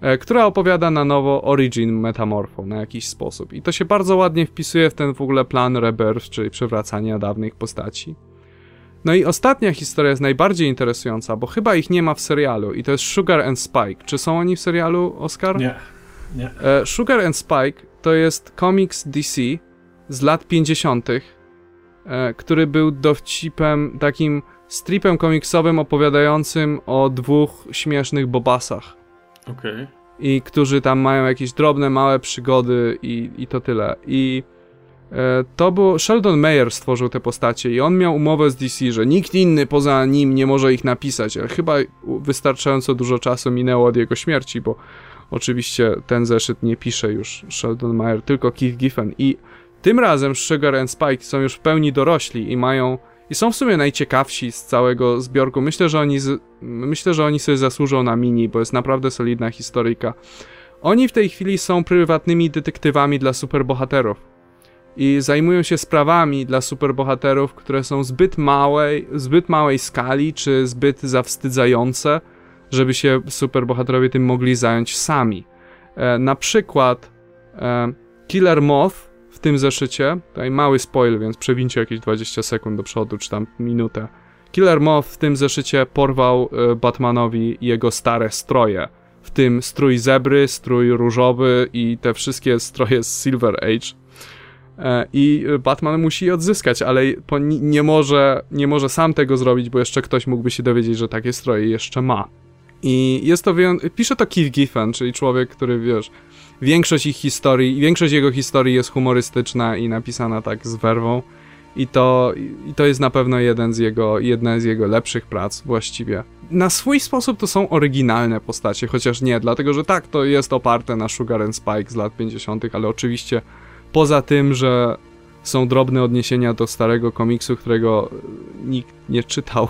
E, która opowiada na nowo origin Metamorfo na jakiś sposób. I to się bardzo ładnie wpisuje w ten w ogóle plan Rebirth, czyli przywracania dawnych postaci. No i ostatnia historia jest najbardziej interesująca, bo chyba ich nie ma w serialu i to jest Sugar and Spike. Czy są oni w serialu, Oscar? Nie. nie. E, Sugar and Spike to jest komiks DC z lat 50., e, który był dowcipem, takim stripem komiksowym opowiadającym o dwóch śmiesznych bobasach Okej. Okay. I którzy tam mają jakieś drobne, małe przygody i, i to tyle. I e, to było. Sheldon Mayer stworzył te postacie i on miał umowę z DC, że nikt inny poza nim nie może ich napisać. Ale chyba wystarczająco dużo czasu minęło od jego śmierci, bo oczywiście ten zeszyt nie pisze już Sheldon Mayer, tylko Keith Giffen. I tym razem Sugar and Spike są już w pełni dorośli i mają i są w sumie najciekawsi z całego zbiorku. Myślę, że oni, z... myślę, że oni sobie zasłużą na mini, bo jest naprawdę solidna historyjka. Oni w tej chwili są prywatnymi detektywami dla superbohaterów. I zajmują się sprawami dla superbohaterów, które są zbyt małej, zbyt małej skali, czy zbyt zawstydzające, żeby się superbohaterowie tym mogli zająć sami. E, na przykład e, Killer Moth tym zeszycie, tutaj mały spoil, więc przewincie jakieś 20 sekund do przodu, czy tam minutę. Killer Moth w tym zeszycie porwał e, Batmanowi jego stare stroje, w tym strój zebry, strój różowy i te wszystkie stroje z Silver Age. E, I Batman musi je odzyskać, ale nie może, nie może sam tego zrobić, bo jeszcze ktoś mógłby się dowiedzieć, że takie stroje jeszcze ma. I jest to pisze to Keith Giffen, czyli człowiek, który wiesz, większość ich historii, większość jego historii jest humorystyczna i napisana tak z werwą. I to, I to jest na pewno jeden z jego, jedna z jego lepszych prac właściwie. Na swój sposób to są oryginalne postacie, chociaż nie, dlatego że tak, to jest oparte na Sugar and Spike z lat 50., ale oczywiście poza tym, że są drobne odniesienia do starego komiksu, którego nikt nie czytał,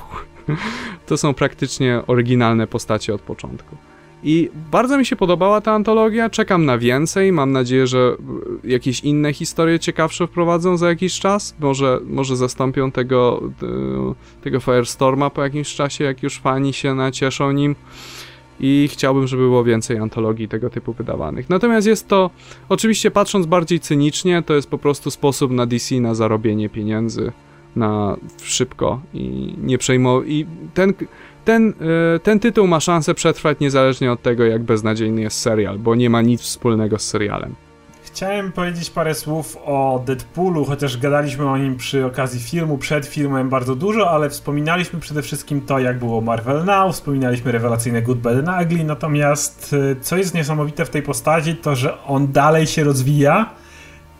[laughs] to są praktycznie oryginalne postacie od początku. I bardzo mi się podobała ta antologia, czekam na więcej, mam nadzieję, że jakieś inne historie ciekawsze wprowadzą za jakiś czas, może, może zastąpią tego, tego Firestorma po jakimś czasie, jak już fani się nacieszą nim i chciałbym, żeby było więcej antologii tego typu wydawanych. Natomiast jest to, oczywiście patrząc bardziej cynicznie, to jest po prostu sposób na DC na zarobienie pieniędzy, na szybko i nie przejmował. I ten, ten, e, ten tytuł ma szansę przetrwać niezależnie od tego, jak beznadziejny jest serial, bo nie ma nic wspólnego z serialem. Chciałem powiedzieć parę słów o Deadpoolu, chociaż gadaliśmy o nim przy okazji filmu, przed filmem bardzo dużo, ale wspominaliśmy przede wszystkim to, jak było Marvel Now, wspominaliśmy rewelacyjne Good, Bad Ugly, natomiast y, co jest niesamowite w tej postaci, to że on dalej się rozwija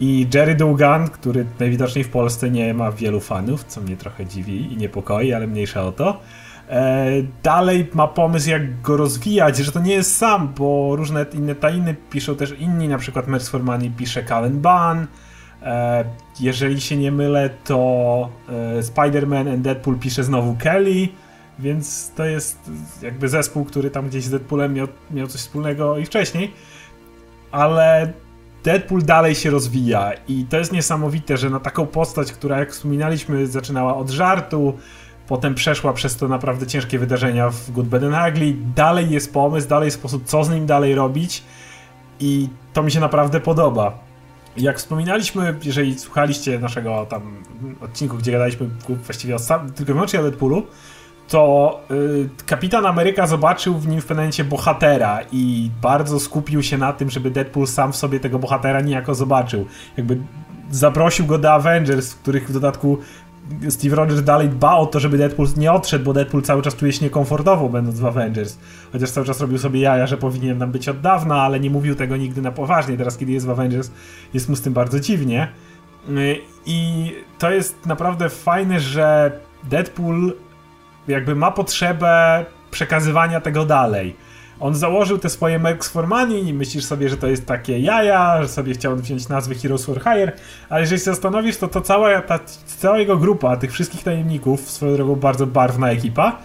i Jerry Dugan, który najwidoczniej w Polsce nie ma wielu fanów, co mnie trochę dziwi i niepokoi, ale mniejsza o to, E, dalej ma pomysł, jak go rozwijać, że to nie jest sam, bo różne inne tajny piszą też inni, na przykład Merz Formani pisze Callen Ban, e, jeżeli się nie mylę, to e, Spider-Man and Deadpool pisze znowu Kelly, więc to jest jakby zespół, który tam gdzieś z Deadpoolem miał, miał coś wspólnego i wcześniej, ale Deadpool dalej się rozwija i to jest niesamowite, że na taką postać, która jak wspominaliśmy zaczynała od żartu, Potem przeszła przez to naprawdę ciężkie wydarzenia w Good, Bad Ugly. Dalej jest pomysł, dalej sposób, co z nim dalej robić i to mi się naprawdę podoba. Jak wspominaliśmy, jeżeli słuchaliście naszego tam odcinku, gdzie gadaliśmy właściwie o sam, tylko wyłącznie o Deadpoolu, to y, Kapitan Ameryka zobaczył w nim w pewnym momencie bohatera i bardzo skupił się na tym, żeby Deadpool sam w sobie tego bohatera niejako zobaczył. Jakby zaprosił go do Avengers, w których w dodatku Steve Rogers dalej dba o to, żeby Deadpool nie odszedł, bo Deadpool cały czas czuje się niekomfortowo będąc w Avengers. Chociaż cały czas robił sobie jaja, że powinien nam być od dawna, ale nie mówił tego nigdy na poważnie. Teraz, kiedy jest w Avengers, jest mu z tym bardzo dziwnie. I to jest naprawdę fajne, że Deadpool jakby ma potrzebę przekazywania tego dalej on założył te swoje Mercs for Money i myślisz sobie, że to jest takie jaja, że sobie chciał wziąć nazwę Heroes for Hire, ale jeżeli się zastanowisz, to to cała, ta, cała jego grupa, tych wszystkich tajemników, swoją drogą bardzo barwna ekipa,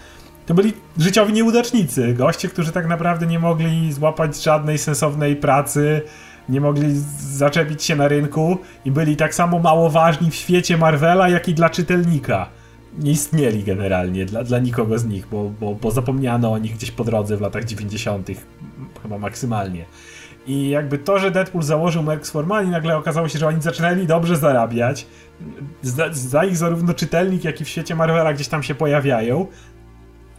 to byli życiowi nieudacznicy, goście, którzy tak naprawdę nie mogli złapać żadnej sensownej pracy, nie mogli zaczepić się na rynku i byli tak samo mało ważni w świecie Marvela, jak i dla czytelnika nie istnieli generalnie dla, dla nikogo z nich, bo, bo, bo zapomniano o nich gdzieś po drodze w latach 90. chyba maksymalnie. I jakby to, że Deadpool założył Mercs for Money, nagle okazało się, że oni zaczynali dobrze zarabiać. Za, za ich zarówno czytelnik, jak i w świecie Marvela gdzieś tam się pojawiają.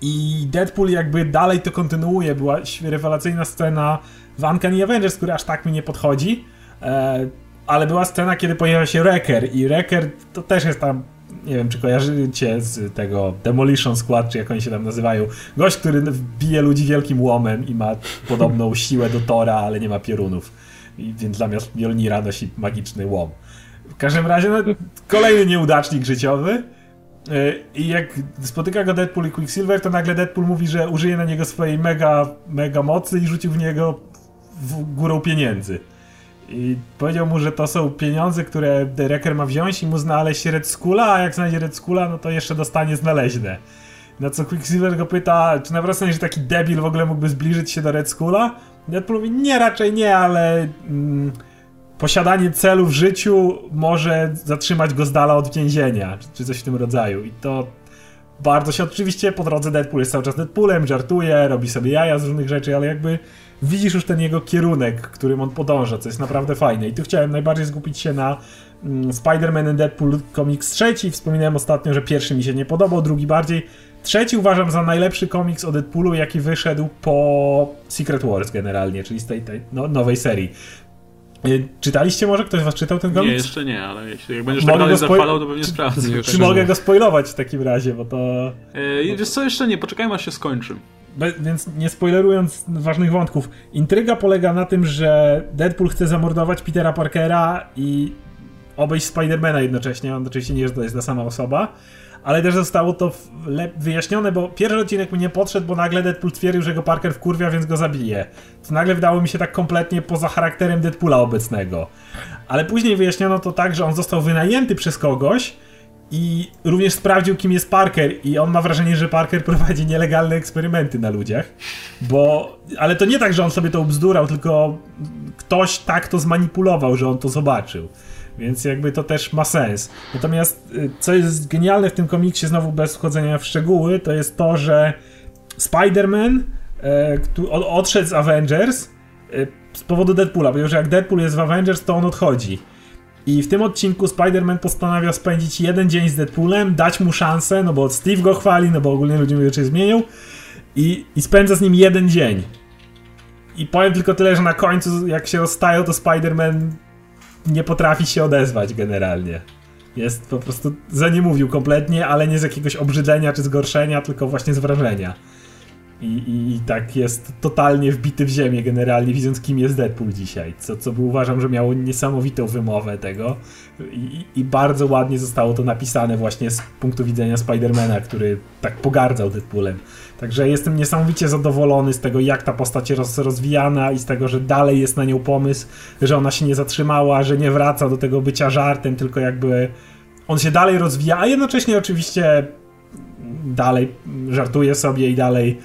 I Deadpool jakby dalej to kontynuuje. Była rewelacyjna scena w Uncanny Avengers, która aż tak mi nie podchodzi. E, ale była scena, kiedy pojawia się Wrecker i Wrecker to też jest tam nie wiem, czy kojarzycie z tego Demolition Squad, czy jak oni się tam nazywają. Gość, który bije ludzi wielkim łomem i ma podobną [laughs] siłę do Tora, ale nie ma piorunów. I, więc zamiast Mjolnira nosi magiczny łom. W każdym razie, no, kolejny nieudacznik życiowy. E, I jak spotyka go Deadpool i Quicksilver, to nagle Deadpool mówi, że użyje na niego swojej mega, mega mocy i rzucił w niego w górą pieniędzy. I powiedział mu, że to są pieniądze, które Dereker ma wziąć i mu znaleźć Red Skula, a jak znajdzie Red Skula, no to jeszcze dostanie znaleźne. Na co Quicksilver go pyta, czy naprawdę że taki debil w ogóle mógłby zbliżyć się do Red Skula? Deadpool mówi, nie, raczej nie, ale mm, posiadanie celu w życiu może zatrzymać go z dala od więzienia, czy, czy coś w tym rodzaju. I to bardzo się oczywiście po drodze Deadpool jest cały czas Deadpoolem, żartuje, robi sobie jaja z różnych rzeczy, ale jakby widzisz już ten jego kierunek, którym on podąża, co jest naprawdę fajne. I tu chciałem najbardziej skupić się na mm, Spider-Man and Deadpool komiks trzeci. Wspominałem ostatnio, że pierwszy mi się nie podobał, drugi bardziej. Trzeci uważam za najlepszy komiks o Deadpoolu, jaki wyszedł po Secret Wars generalnie, czyli z tej, tej no, nowej serii. Y, czytaliście może? Ktoś was czytał ten komiks? Nie, jeszcze nie, ale jeśli, jak będziesz mogę tak dalej zachwalał, to pewnie sprawdzę. Czy, czy mogę go spoilować w takim razie, bo to... Yy, wiesz co, jeszcze nie, poczekajmy aż się skończy. Więc nie spoilerując ważnych wątków, intryga polega na tym, że Deadpool chce zamordować Petera Parkera i obejść Spidermana jednocześnie. On oczywiście nie jest, to jest ta sama osoba, ale też zostało to wyjaśnione, bo pierwszy odcinek mnie podszedł, bo nagle Deadpool twierdził, że go Parker wkurwia, więc go zabije. To nagle wydało mi się tak kompletnie poza charakterem Deadpoola obecnego. Ale później wyjaśniono to tak, że on został wynajęty przez kogoś, i również sprawdził, kim jest Parker, i on ma wrażenie, że Parker prowadzi nielegalne eksperymenty na ludziach. Bo. Ale to nie tak, że on sobie to ubzdurał, tylko ktoś tak to zmanipulował, że on to zobaczył. Więc jakby to też ma sens. Natomiast y, co jest genialne w tym komiksie, znowu bez wchodzenia w szczegóły, to jest to, że Spider-Man e, odszedł z Avengers e, z powodu Deadpoola, ponieważ jak Deadpool jest w Avengers, to on odchodzi. I w tym odcinku Spider-Man postanawia spędzić jeden dzień z Deadpoolem, dać mu szansę, no bo Steve go chwali, no bo ogólnie ludzie mówią, że zmienił. I, I spędza z nim jeden dzień. I powiem tylko tyle, że na końcu, jak się rozstają, to Spider-Man nie potrafi się odezwać generalnie. Jest po prostu, za nie mówił kompletnie, ale nie z jakiegoś obrzydzenia czy zgorszenia, tylko właśnie z wrażenia. I, i, I, tak jest totalnie wbity w ziemię generalnie, widząc kim jest Deadpool dzisiaj. Co, co uważam, że miało niesamowitą wymowę tego. I, I, bardzo ładnie zostało to napisane właśnie z punktu widzenia Spidermana, który tak pogardzał Deadpoolem. Także jestem niesamowicie zadowolony z tego, jak ta postać jest rozwijana i z tego, że dalej jest na nią pomysł, że ona się nie zatrzymała, że nie wraca do tego bycia żartem, tylko jakby on się dalej rozwija, a jednocześnie oczywiście dalej żartuje sobie i dalej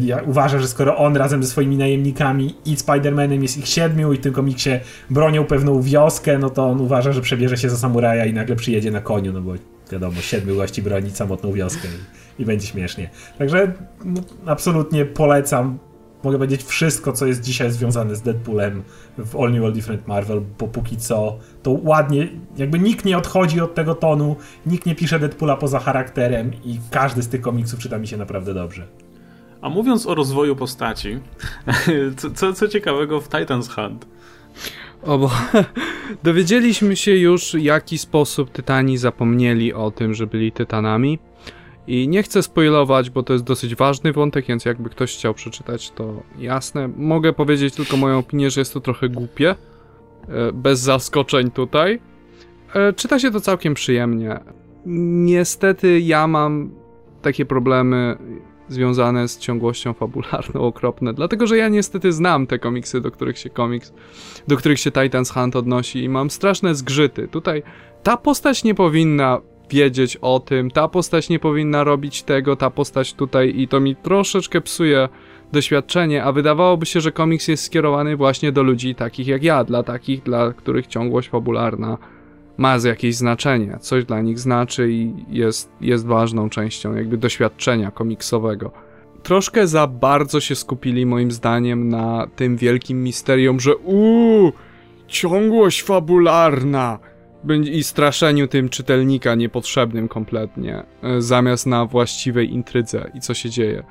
ja uważa, że skoro on razem ze swoimi najemnikami i Spider-Manem jest ich siedmiu i w tym komiksie bronią pewną wioskę, no to on uważa, że przebierze się za samuraja i nagle przyjedzie na koniu, no bo wiadomo, siedmiu gości broni samotną wioskę i, i będzie śmiesznie. Także no, absolutnie polecam mogę powiedzieć wszystko, co jest dzisiaj związane z Deadpoolem w All New All Different Marvel, bo póki co to ładnie, jakby nikt nie odchodzi od tego tonu, nikt nie pisze Deadpoola poza charakterem i każdy z tych komiksów czyta mi się naprawdę dobrze. A mówiąc o rozwoju postaci, [laughs] co, co, co ciekawego w Titans Hunt? O, bo [laughs] dowiedzieliśmy się już, w jaki sposób Tytani zapomnieli o tym, że byli Tytanami. I nie chcę spoilować, bo to jest dosyć ważny wątek, więc jakby ktoś chciał przeczytać, to jasne. Mogę powiedzieć tylko moją opinię, że jest to trochę głupie. E, bez zaskoczeń tutaj. E, czyta się to całkiem przyjemnie. Niestety ja mam takie problemy związane z ciągłością fabularną okropne, dlatego że ja niestety znam te komiksy, do których się komiks, do których się Titans Hunt odnosi i mam straszne zgrzyty. Tutaj ta postać nie powinna wiedzieć o tym, ta postać nie powinna robić tego, ta postać tutaj i to mi troszeczkę psuje doświadczenie, a wydawałoby się, że komiks jest skierowany właśnie do ludzi takich jak ja, dla takich, dla których ciągłość fabularna ma jakieś znaczenie, coś dla nich znaczy i jest, jest ważną częścią jakby doświadczenia komiksowego. Troszkę za bardzo się skupili moim zdaniem na tym wielkim misterium, że uuu, ciągłość fabularna i straszeniu tym czytelnika niepotrzebnym kompletnie, e, zamiast na właściwej intrydze i co się dzieje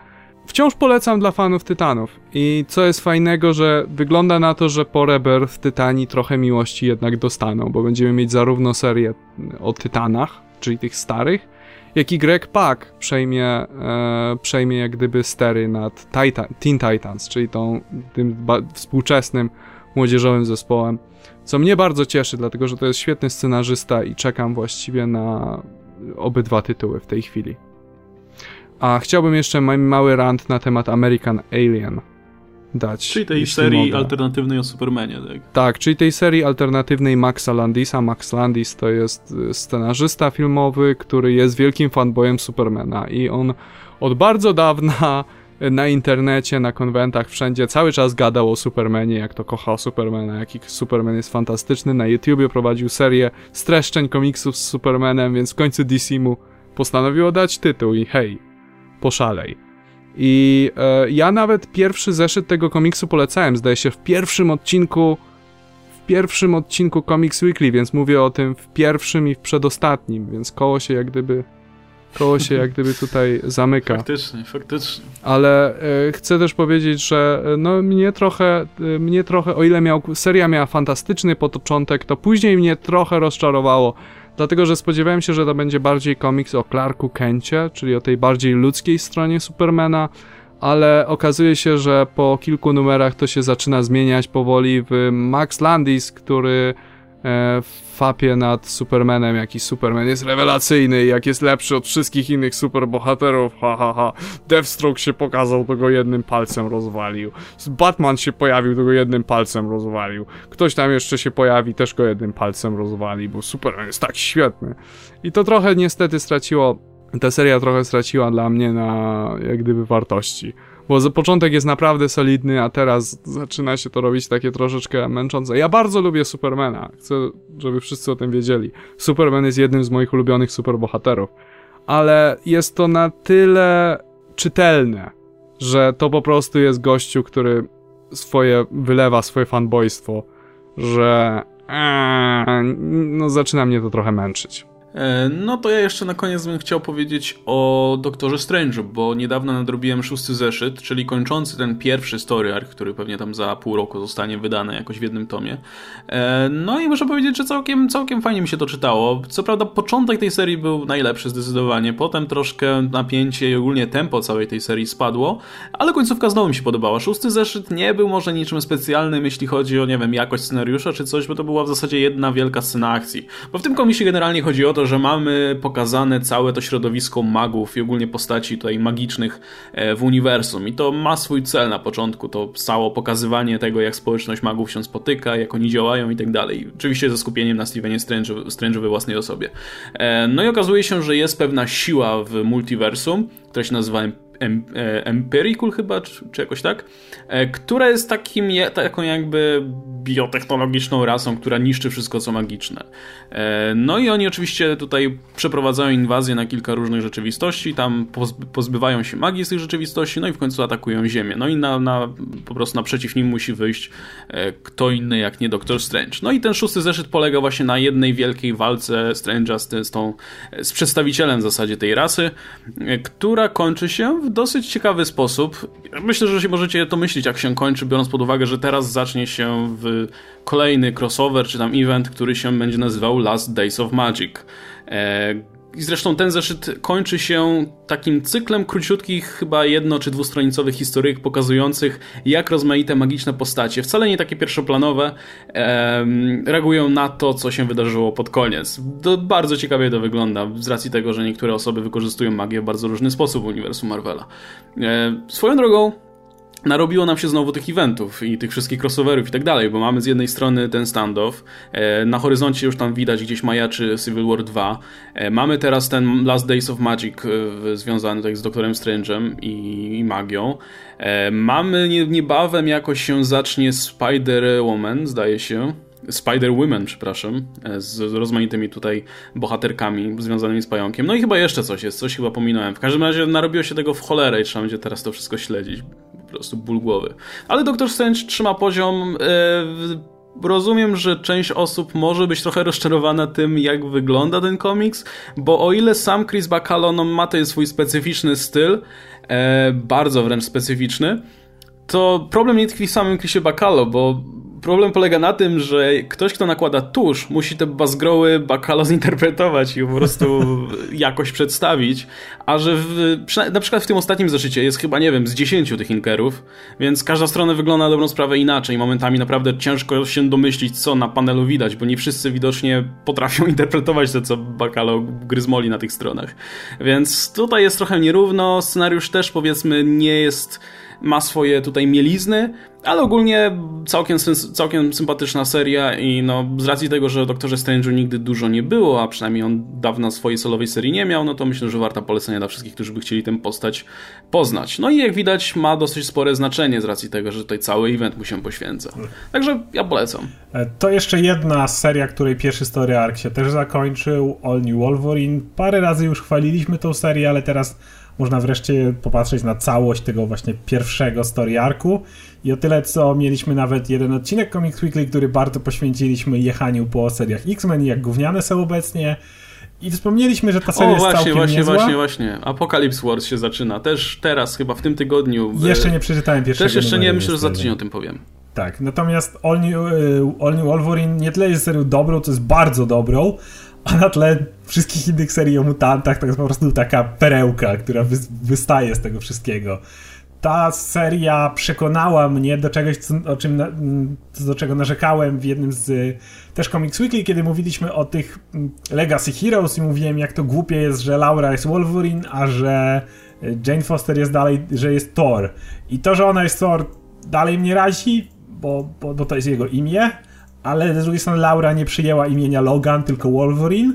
wciąż polecam dla fanów Tytanów. I co jest fajnego, że wygląda na to, że po Rebirth Tytani trochę miłości jednak dostaną, bo będziemy mieć zarówno serię o Tytanach, czyli tych starych, jak i Greg Pak przejmie, e, przejmie jak gdyby stery nad Titan, Teen Titans, czyli tą, tym współczesnym młodzieżowym zespołem. Co mnie bardzo cieszy, dlatego że to jest świetny scenarzysta i czekam właściwie na obydwa tytuły w tej chwili. A chciałbym jeszcze mały rant na temat American Alien dać. Czyli tej serii mogę. alternatywnej o Supermanie, tak? Tak, czyli tej serii alternatywnej Maxa Landisa. Max Landis to jest y, scenarzysta filmowy, który jest wielkim fanboyem Supermana i on od bardzo dawna na internecie, na konwentach, wszędzie cały czas gadał o Supermanie, jak to kocha Supermana, jaki Superman jest fantastyczny. Na YouTubie prowadził serię streszczeń komiksów z Supermanem, więc w końcu DC mu postanowiło dać tytuł i hej, poszalej. I e, ja nawet pierwszy zeszyt tego komiksu polecałem, zdaje się, w pierwszym odcinku w pierwszym odcinku Comics Weekly, więc mówię o tym w pierwszym i w przedostatnim, więc koło się jak gdyby koło się jak gdyby tutaj zamyka. Faktycznie, faktycznie. Ale e, chcę też powiedzieć, że e, no mnie trochę, e, mnie trochę, o ile miał, seria miała fantastyczny początek, to później mnie trochę rozczarowało dlatego że spodziewałem się, że to będzie bardziej komiks o Clarku Kencie, czyli o tej bardziej ludzkiej stronie Supermana, ale okazuje się, że po kilku numerach to się zaczyna zmieniać powoli w Max Landis, który fapie nad Supermanem, jaki Superman jest rewelacyjny, jak jest lepszy od wszystkich innych superbohaterów, ha ha ha. Deathstroke się pokazał, to go jednym palcem rozwalił. Batman się pojawił, to go jednym palcem rozwalił. Ktoś tam jeszcze się pojawi, też go jednym palcem rozwali, bo Superman jest tak świetny. I to trochę niestety straciło, ta seria trochę straciła dla mnie na jak gdyby wartości bo za początek jest naprawdę solidny, a teraz zaczyna się to robić takie troszeczkę męczące. Ja bardzo lubię Supermana, chcę, żeby wszyscy o tym wiedzieli. Superman jest jednym z moich ulubionych superbohaterów, ale jest to na tyle czytelne, że to po prostu jest gościu, który swoje, wylewa swoje fanboystwo, że Eee, no zaczyna mnie to trochę męczyć. E, no to ja jeszcze na koniec bym chciał powiedzieć o Doktorze Strange'u, bo niedawno nadrobiłem szósty zeszyt, czyli kończący ten pierwszy story arc, który pewnie tam za pół roku zostanie wydany jakoś w jednym tomie. E, no i muszę powiedzieć, że całkiem, całkiem fajnie mi się to czytało. Co prawda początek tej serii był najlepszy zdecydowanie, potem troszkę napięcie i ogólnie tempo całej tej serii spadło, ale końcówka znowu mi się podobała. Szósty zeszyt nie był może niczym specjalnym, jeśli chodzi o, nie wiem, jakość scenariusza czy coś, bo to była w zasadzie jedna wielka scena akcji. Bo w tym komisie generalnie chodzi o to, że mamy pokazane całe to środowisko magów i ogólnie postaci tutaj magicznych e, w uniwersum. I to ma swój cel na początku, to całe pokazywanie tego, jak społeczność magów się spotyka, jak oni działają i tak dalej. Oczywiście ze skupieniem na Stevenie Strange'u Strange we własnej osobie. E, no i okazuje się, że jest pewna siła w multiversum, która się nazywa E, Empirical chyba, czy, czy jakoś tak, e, która jest takim, taką jakby biotechnologiczną rasą, która niszczy wszystko co magiczne. E, no i oni oczywiście tutaj przeprowadzają inwazję na kilka różnych rzeczywistości, tam pozbywają się magii z tych rzeczywistości, no i w końcu atakują Ziemię. No i na, na, po prostu naprzeciw nim musi wyjść kto inny jak nie Doctor Strange. No i ten szósty zeszyt polega właśnie na jednej wielkiej walce Strange'a z, z, tą, z przedstawicielem w zasadzie tej rasy, która kończy się w dosyć ciekawy sposób. Myślę, że się możecie to myśleć, jak się kończy, biorąc pod uwagę, że teraz zacznie się w kolejny crossover, czy tam event, który się będzie nazywał Last Days of Magic. I zresztą ten zeszyt kończy się takim cyklem króciutkich, chyba jedno- czy dwustronicowych historyjek pokazujących, jak rozmaite magiczne postacie, wcale nie takie pierwszoplanowe, em, reagują na to, co się wydarzyło pod koniec. To bardzo ciekawie to wygląda, z racji tego, że niektóre osoby wykorzystują magię w bardzo różny sposób w uniwersum Marvela. E, swoją drogą, narobiło nam się znowu tych eventów i tych wszystkich crossoverów i tak dalej, bo mamy z jednej strony ten standoff, e, na horyzoncie już tam widać gdzieś majaczy Civil War 2, e, mamy teraz ten Last Days of Magic e, związany tutaj z Doktorem Strange'em i magią, mamy niebawem jakoś się zacznie Spider-Woman, zdaje się, Spider-Women, przepraszam, z rozmaitymi tutaj bohaterkami związanymi z pająkiem. No i chyba jeszcze coś jest, coś chyba pominąłem. W każdym razie narobiło się tego w cholerę i trzeba będzie teraz to wszystko śledzić prostu ból głowy. Ale Doktor Strange trzyma poziom. E, rozumiem, że część osób może być trochę rozczarowana tym, jak wygląda ten komiks, bo o ile sam Chris Bacalo no, ma ten swój specyficzny styl, e, bardzo wręcz specyficzny, to problem nie tkwi w samym Chrisie Bacalo, bo problem polega na tym, że ktoś, kto nakłada tusz, musi te bazgroły bakalo zinterpretować i po prostu [laughs] jakoś przedstawić, a że w, na przykład w tym ostatnim zeszycie jest chyba, nie wiem, z 10 tych inkerów, więc każda strona wygląda na dobrą sprawę inaczej. Momentami naprawdę ciężko się domyślić, co na panelu widać, bo nie wszyscy widocznie potrafią [laughs] interpretować to, co bakalo gryzmoli na tych stronach. Więc tutaj jest trochę nierówno, scenariusz też powiedzmy nie jest ma swoje tutaj mielizny, ale ogólnie całkiem, całkiem sympatyczna seria i no z racji tego, że Doktorze Strange'u nigdy dużo nie było, a przynajmniej on dawno swojej solowej serii nie miał, no to myślę, że warta polecenia dla wszystkich, którzy by chcieli tę postać poznać. No i jak widać ma dosyć spore znaczenie z racji tego, że tutaj cały event mu się poświęca. Także ja polecam. E, to jeszcze jedna seria, której pierwszy story arc się też zakończył, All New Wolverine. Parę razy już chwaliliśmy tą serię, ale teraz można wreszcie popatrzeć na całość tego właśnie pierwszego story arku. I o tyle, co mieliśmy nawet jeden odcinek Comics Weekly, który bardzo poświęciliśmy jechaniu po seriach X-Men i jak gówniane są obecnie. I wspomnieliśmy, że ta seria o, właśnie, jest całkiem właśnie, niezła. właśnie, właśnie. Apocalypse Wars się zaczyna. Też teraz, chyba w tym tygodniu. Jeszcze nie przeczytałem pierwszego Też jeszcze nie, myślę, że za tydzień o tym powiem. Tak, natomiast All New, y, All New Wolverine nie tyle jest serią dobrą, to jest bardzo dobrą, a na tle wszystkich innych serii o mutantach to jest po prostu taka perełka, która wy, wystaje z tego wszystkiego. Ta seria przekonała mnie do czegoś, co, o czym do czego narzekałem w jednym z też Comics Weekly, kiedy mówiliśmy o tych Legacy Heroes i mówiłem, jak to głupie jest, że Laura jest Wolverine, a że Jane Foster jest dalej, że jest Thor. I to, że ona jest Thor, dalej mnie razi, bo, bo, bo to jest jego imię, ale z drugiej strony Laura nie przyjęła imienia Logan, tylko Wolverine.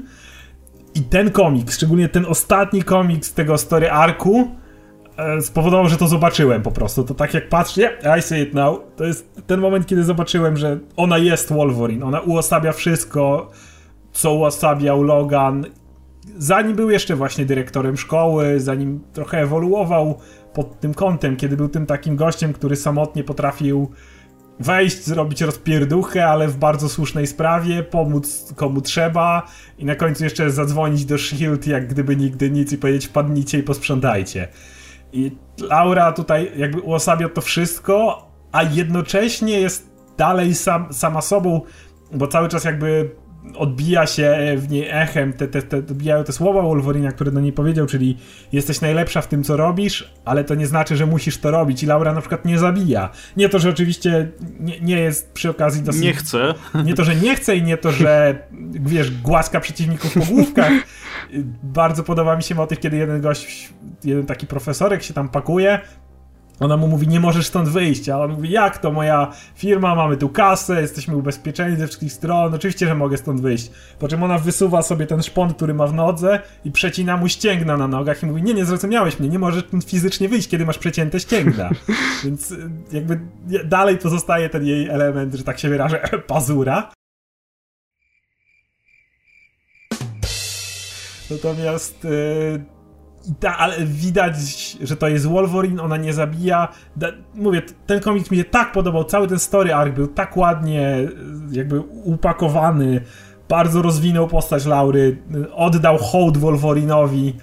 I ten komiks, szczególnie ten ostatni komiks tego story arku, spowodował, że to zobaczyłem po prostu. To tak jak patrzę, yeah, I see it now. To jest ten moment, kiedy zobaczyłem, że ona jest Wolverine. Ona uosabia wszystko, co uosabiał Logan. Zanim był jeszcze właśnie dyrektorem szkoły, zanim trochę ewoluował pod tym kątem, kiedy był tym takim gościem, który samotnie potrafił wejść, zrobić rozpierduchę, ale w bardzo słusznej sprawie, pomóc komu trzeba i na końcu jeszcze zadzwonić do Shield, jak gdyby nigdy nic i powiedzieć wpadnijcie i posprzątajcie. I Laura tutaj jakby uosabia to wszystko, a jednocześnie jest dalej sam, sama sobą, bo cały czas jakby odbija się w niej echem, te, te, te, odbijają te słowa Wolverina, które do niej powiedział, czyli jesteś najlepsza w tym, co robisz, ale to nie znaczy, że musisz to robić i Laura na przykład nie zabija. Nie to, że oczywiście nie, nie jest przy okazji dosyć... Nie chce. Nie to, że nie chce i nie to, że wiesz, głaska przeciwników po główkach. Bardzo podoba mi się motyw, kiedy jeden gość, jeden taki profesorek się tam pakuje, ona mu mówi, nie możesz stąd wyjść, a on mówi, jak to moja firma, mamy tu kasę, jesteśmy ubezpieczeni ze wszystkich stron, oczywiście, że mogę stąd wyjść. Po czym ona wysuwa sobie ten szpon, który ma w nodze i przecina mu ścięgna na nogach i mówi, nie, nie zrozumiałeś mnie, nie możesz fizycznie wyjść, kiedy masz przecięte ścięgna. [laughs] Więc y, jakby dalej pozostaje ten jej element, że tak się wyrażę, [laughs] pazura. Natomiast... Yy ta, ale widać, że to jest Wolverine, ona nie zabija. Da, mówię, ten komiks mi się tak podobał, cały ten story arc był tak ładnie jakby upakowany, bardzo rozwinął postać Laury, oddał hołd Wolverinowi.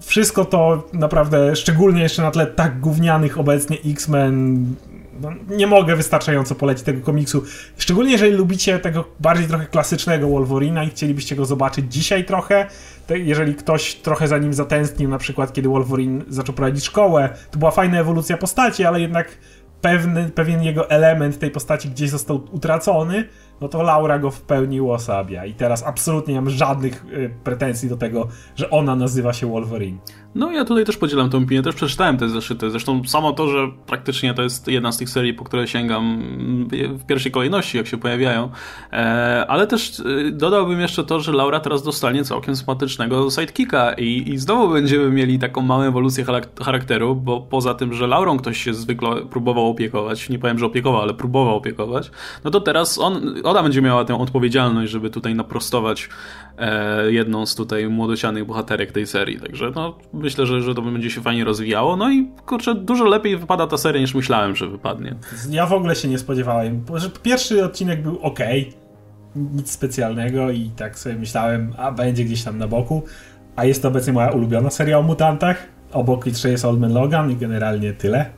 Wszystko to naprawdę, szczególnie jeszcze na tle tak gównianych obecnie X-Men, no, nie mogę wystarczająco polecić tego komiksu. Szczególnie jeżeli lubicie tego bardziej trochę klasycznego Wolverina i chcielibyście go zobaczyć dzisiaj trochę, jeżeli ktoś trochę za nim zatęsknił, na przykład kiedy Wolverine zaczął prowadzić szkołę, to była fajna ewolucja postaci, ale jednak pewny, pewien jego element tej postaci gdzieś został utracony, no to Laura go w pełni uosabia. I teraz absolutnie nie mam żadnych y, pretensji do tego, że ona nazywa się Wolverine. No ja tutaj też podzielam tę opinię, też przeczytałem te zeszyty. Zresztą samo to, że praktycznie to jest jedna z tych serii, po które sięgam w pierwszej kolejności, jak się pojawiają. E, ale też e, dodałbym jeszcze to, że Laura teraz dostanie całkiem sympatycznego sidekicka i, i znowu będziemy mieli taką małą ewolucję charakteru, bo poza tym, że Laurą ktoś się zwykle próbował opiekować, nie powiem, że opiekował, ale próbował opiekować, no to teraz on, ona będzie miała tę odpowiedzialność, żeby tutaj naprostować e, jedną z tutaj młodocianych bohaterek tej serii. Także no myślę, że, że to będzie się fajnie rozwijało. No i kurczę, dużo lepiej wypada ta seria niż myślałem, że wypadnie. Ja w ogóle się nie spodziewałem. Pierwszy odcinek był ok, nic specjalnego i tak sobie myślałem, a będzie gdzieś tam na boku. A jest to obecnie moja ulubiona seria o mutantach. Obok liczę jest Old Man Logan i generalnie tyle.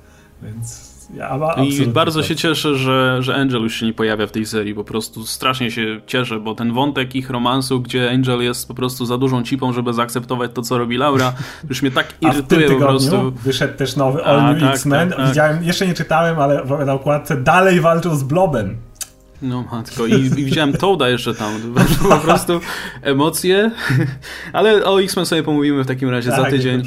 Więc ja I bardzo się cieszę, że, że Angel już się nie pojawia w tej serii. Po prostu strasznie się cieszę, bo ten wątek ich romansu, gdzie Angel jest po prostu za dużą cipą, żeby zaakceptować to, co robi Laura, już mnie tak [laughs] irytuje po prostu. Wyszedł też nowy All New tak, X-Men. Tak, tak. Widziałem, jeszcze nie czytałem, ale na okładce dalej walczą z Blobem. No matko, i, i widziałem Toada jeszcze tam, [laughs] po prostu emocje, [laughs] ale o X-Men sobie pomówimy w takim razie tak, za tydzień.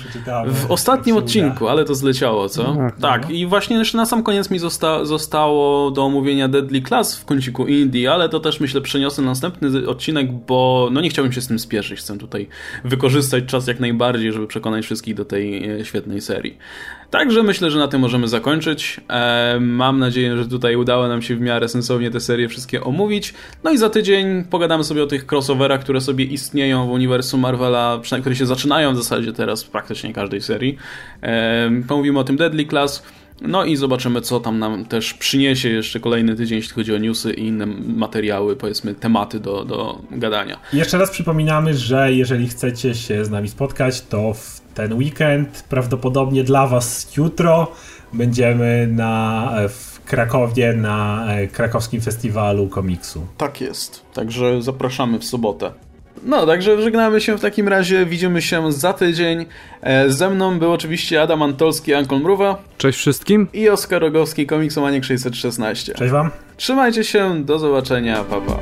W ostatnim odcinku, ale to zleciało, co? No, tak, no. i właśnie jeszcze na sam koniec mi zosta zostało do omówienia Deadly Class w kąciku Indie, ale to też myślę przeniosę na następny odcinek, bo no nie chciałbym się z tym spieszyć, chcę tutaj wykorzystać czas jak najbardziej, żeby przekonać wszystkich do tej e, świetnej serii. Także myślę, że na tym możemy zakończyć. E, mam nadzieję, że tutaj udało nam się w miarę sensownie te serie wszystkie omówić. No i za tydzień pogadamy sobie o tych crossoverach, które sobie istnieją w uniwersum Marvela, które się zaczynają w zasadzie teraz w praktycznie każdej serii. E, pomówimy o tym Deadly Class. No i zobaczymy, co tam nam też przyniesie jeszcze kolejny tydzień, jeśli chodzi o newsy i inne materiały, powiedzmy, tematy do, do gadania. jeszcze raz przypominamy, że jeżeli chcecie się z nami spotkać, to w ten weekend, prawdopodobnie dla Was jutro, będziemy na, w Krakowie na e, krakowskim festiwalu komiksu. Tak jest, także zapraszamy w sobotę. No, także żegnamy się w takim razie, widzimy się za tydzień. E, ze mną był oczywiście Adam Antolski, Ankol Mruwa. Cześć wszystkim. I Oskar Rogowski, Komiksomaniek 616. Cześć wam. Trzymajcie się, do zobaczenia, pa pa.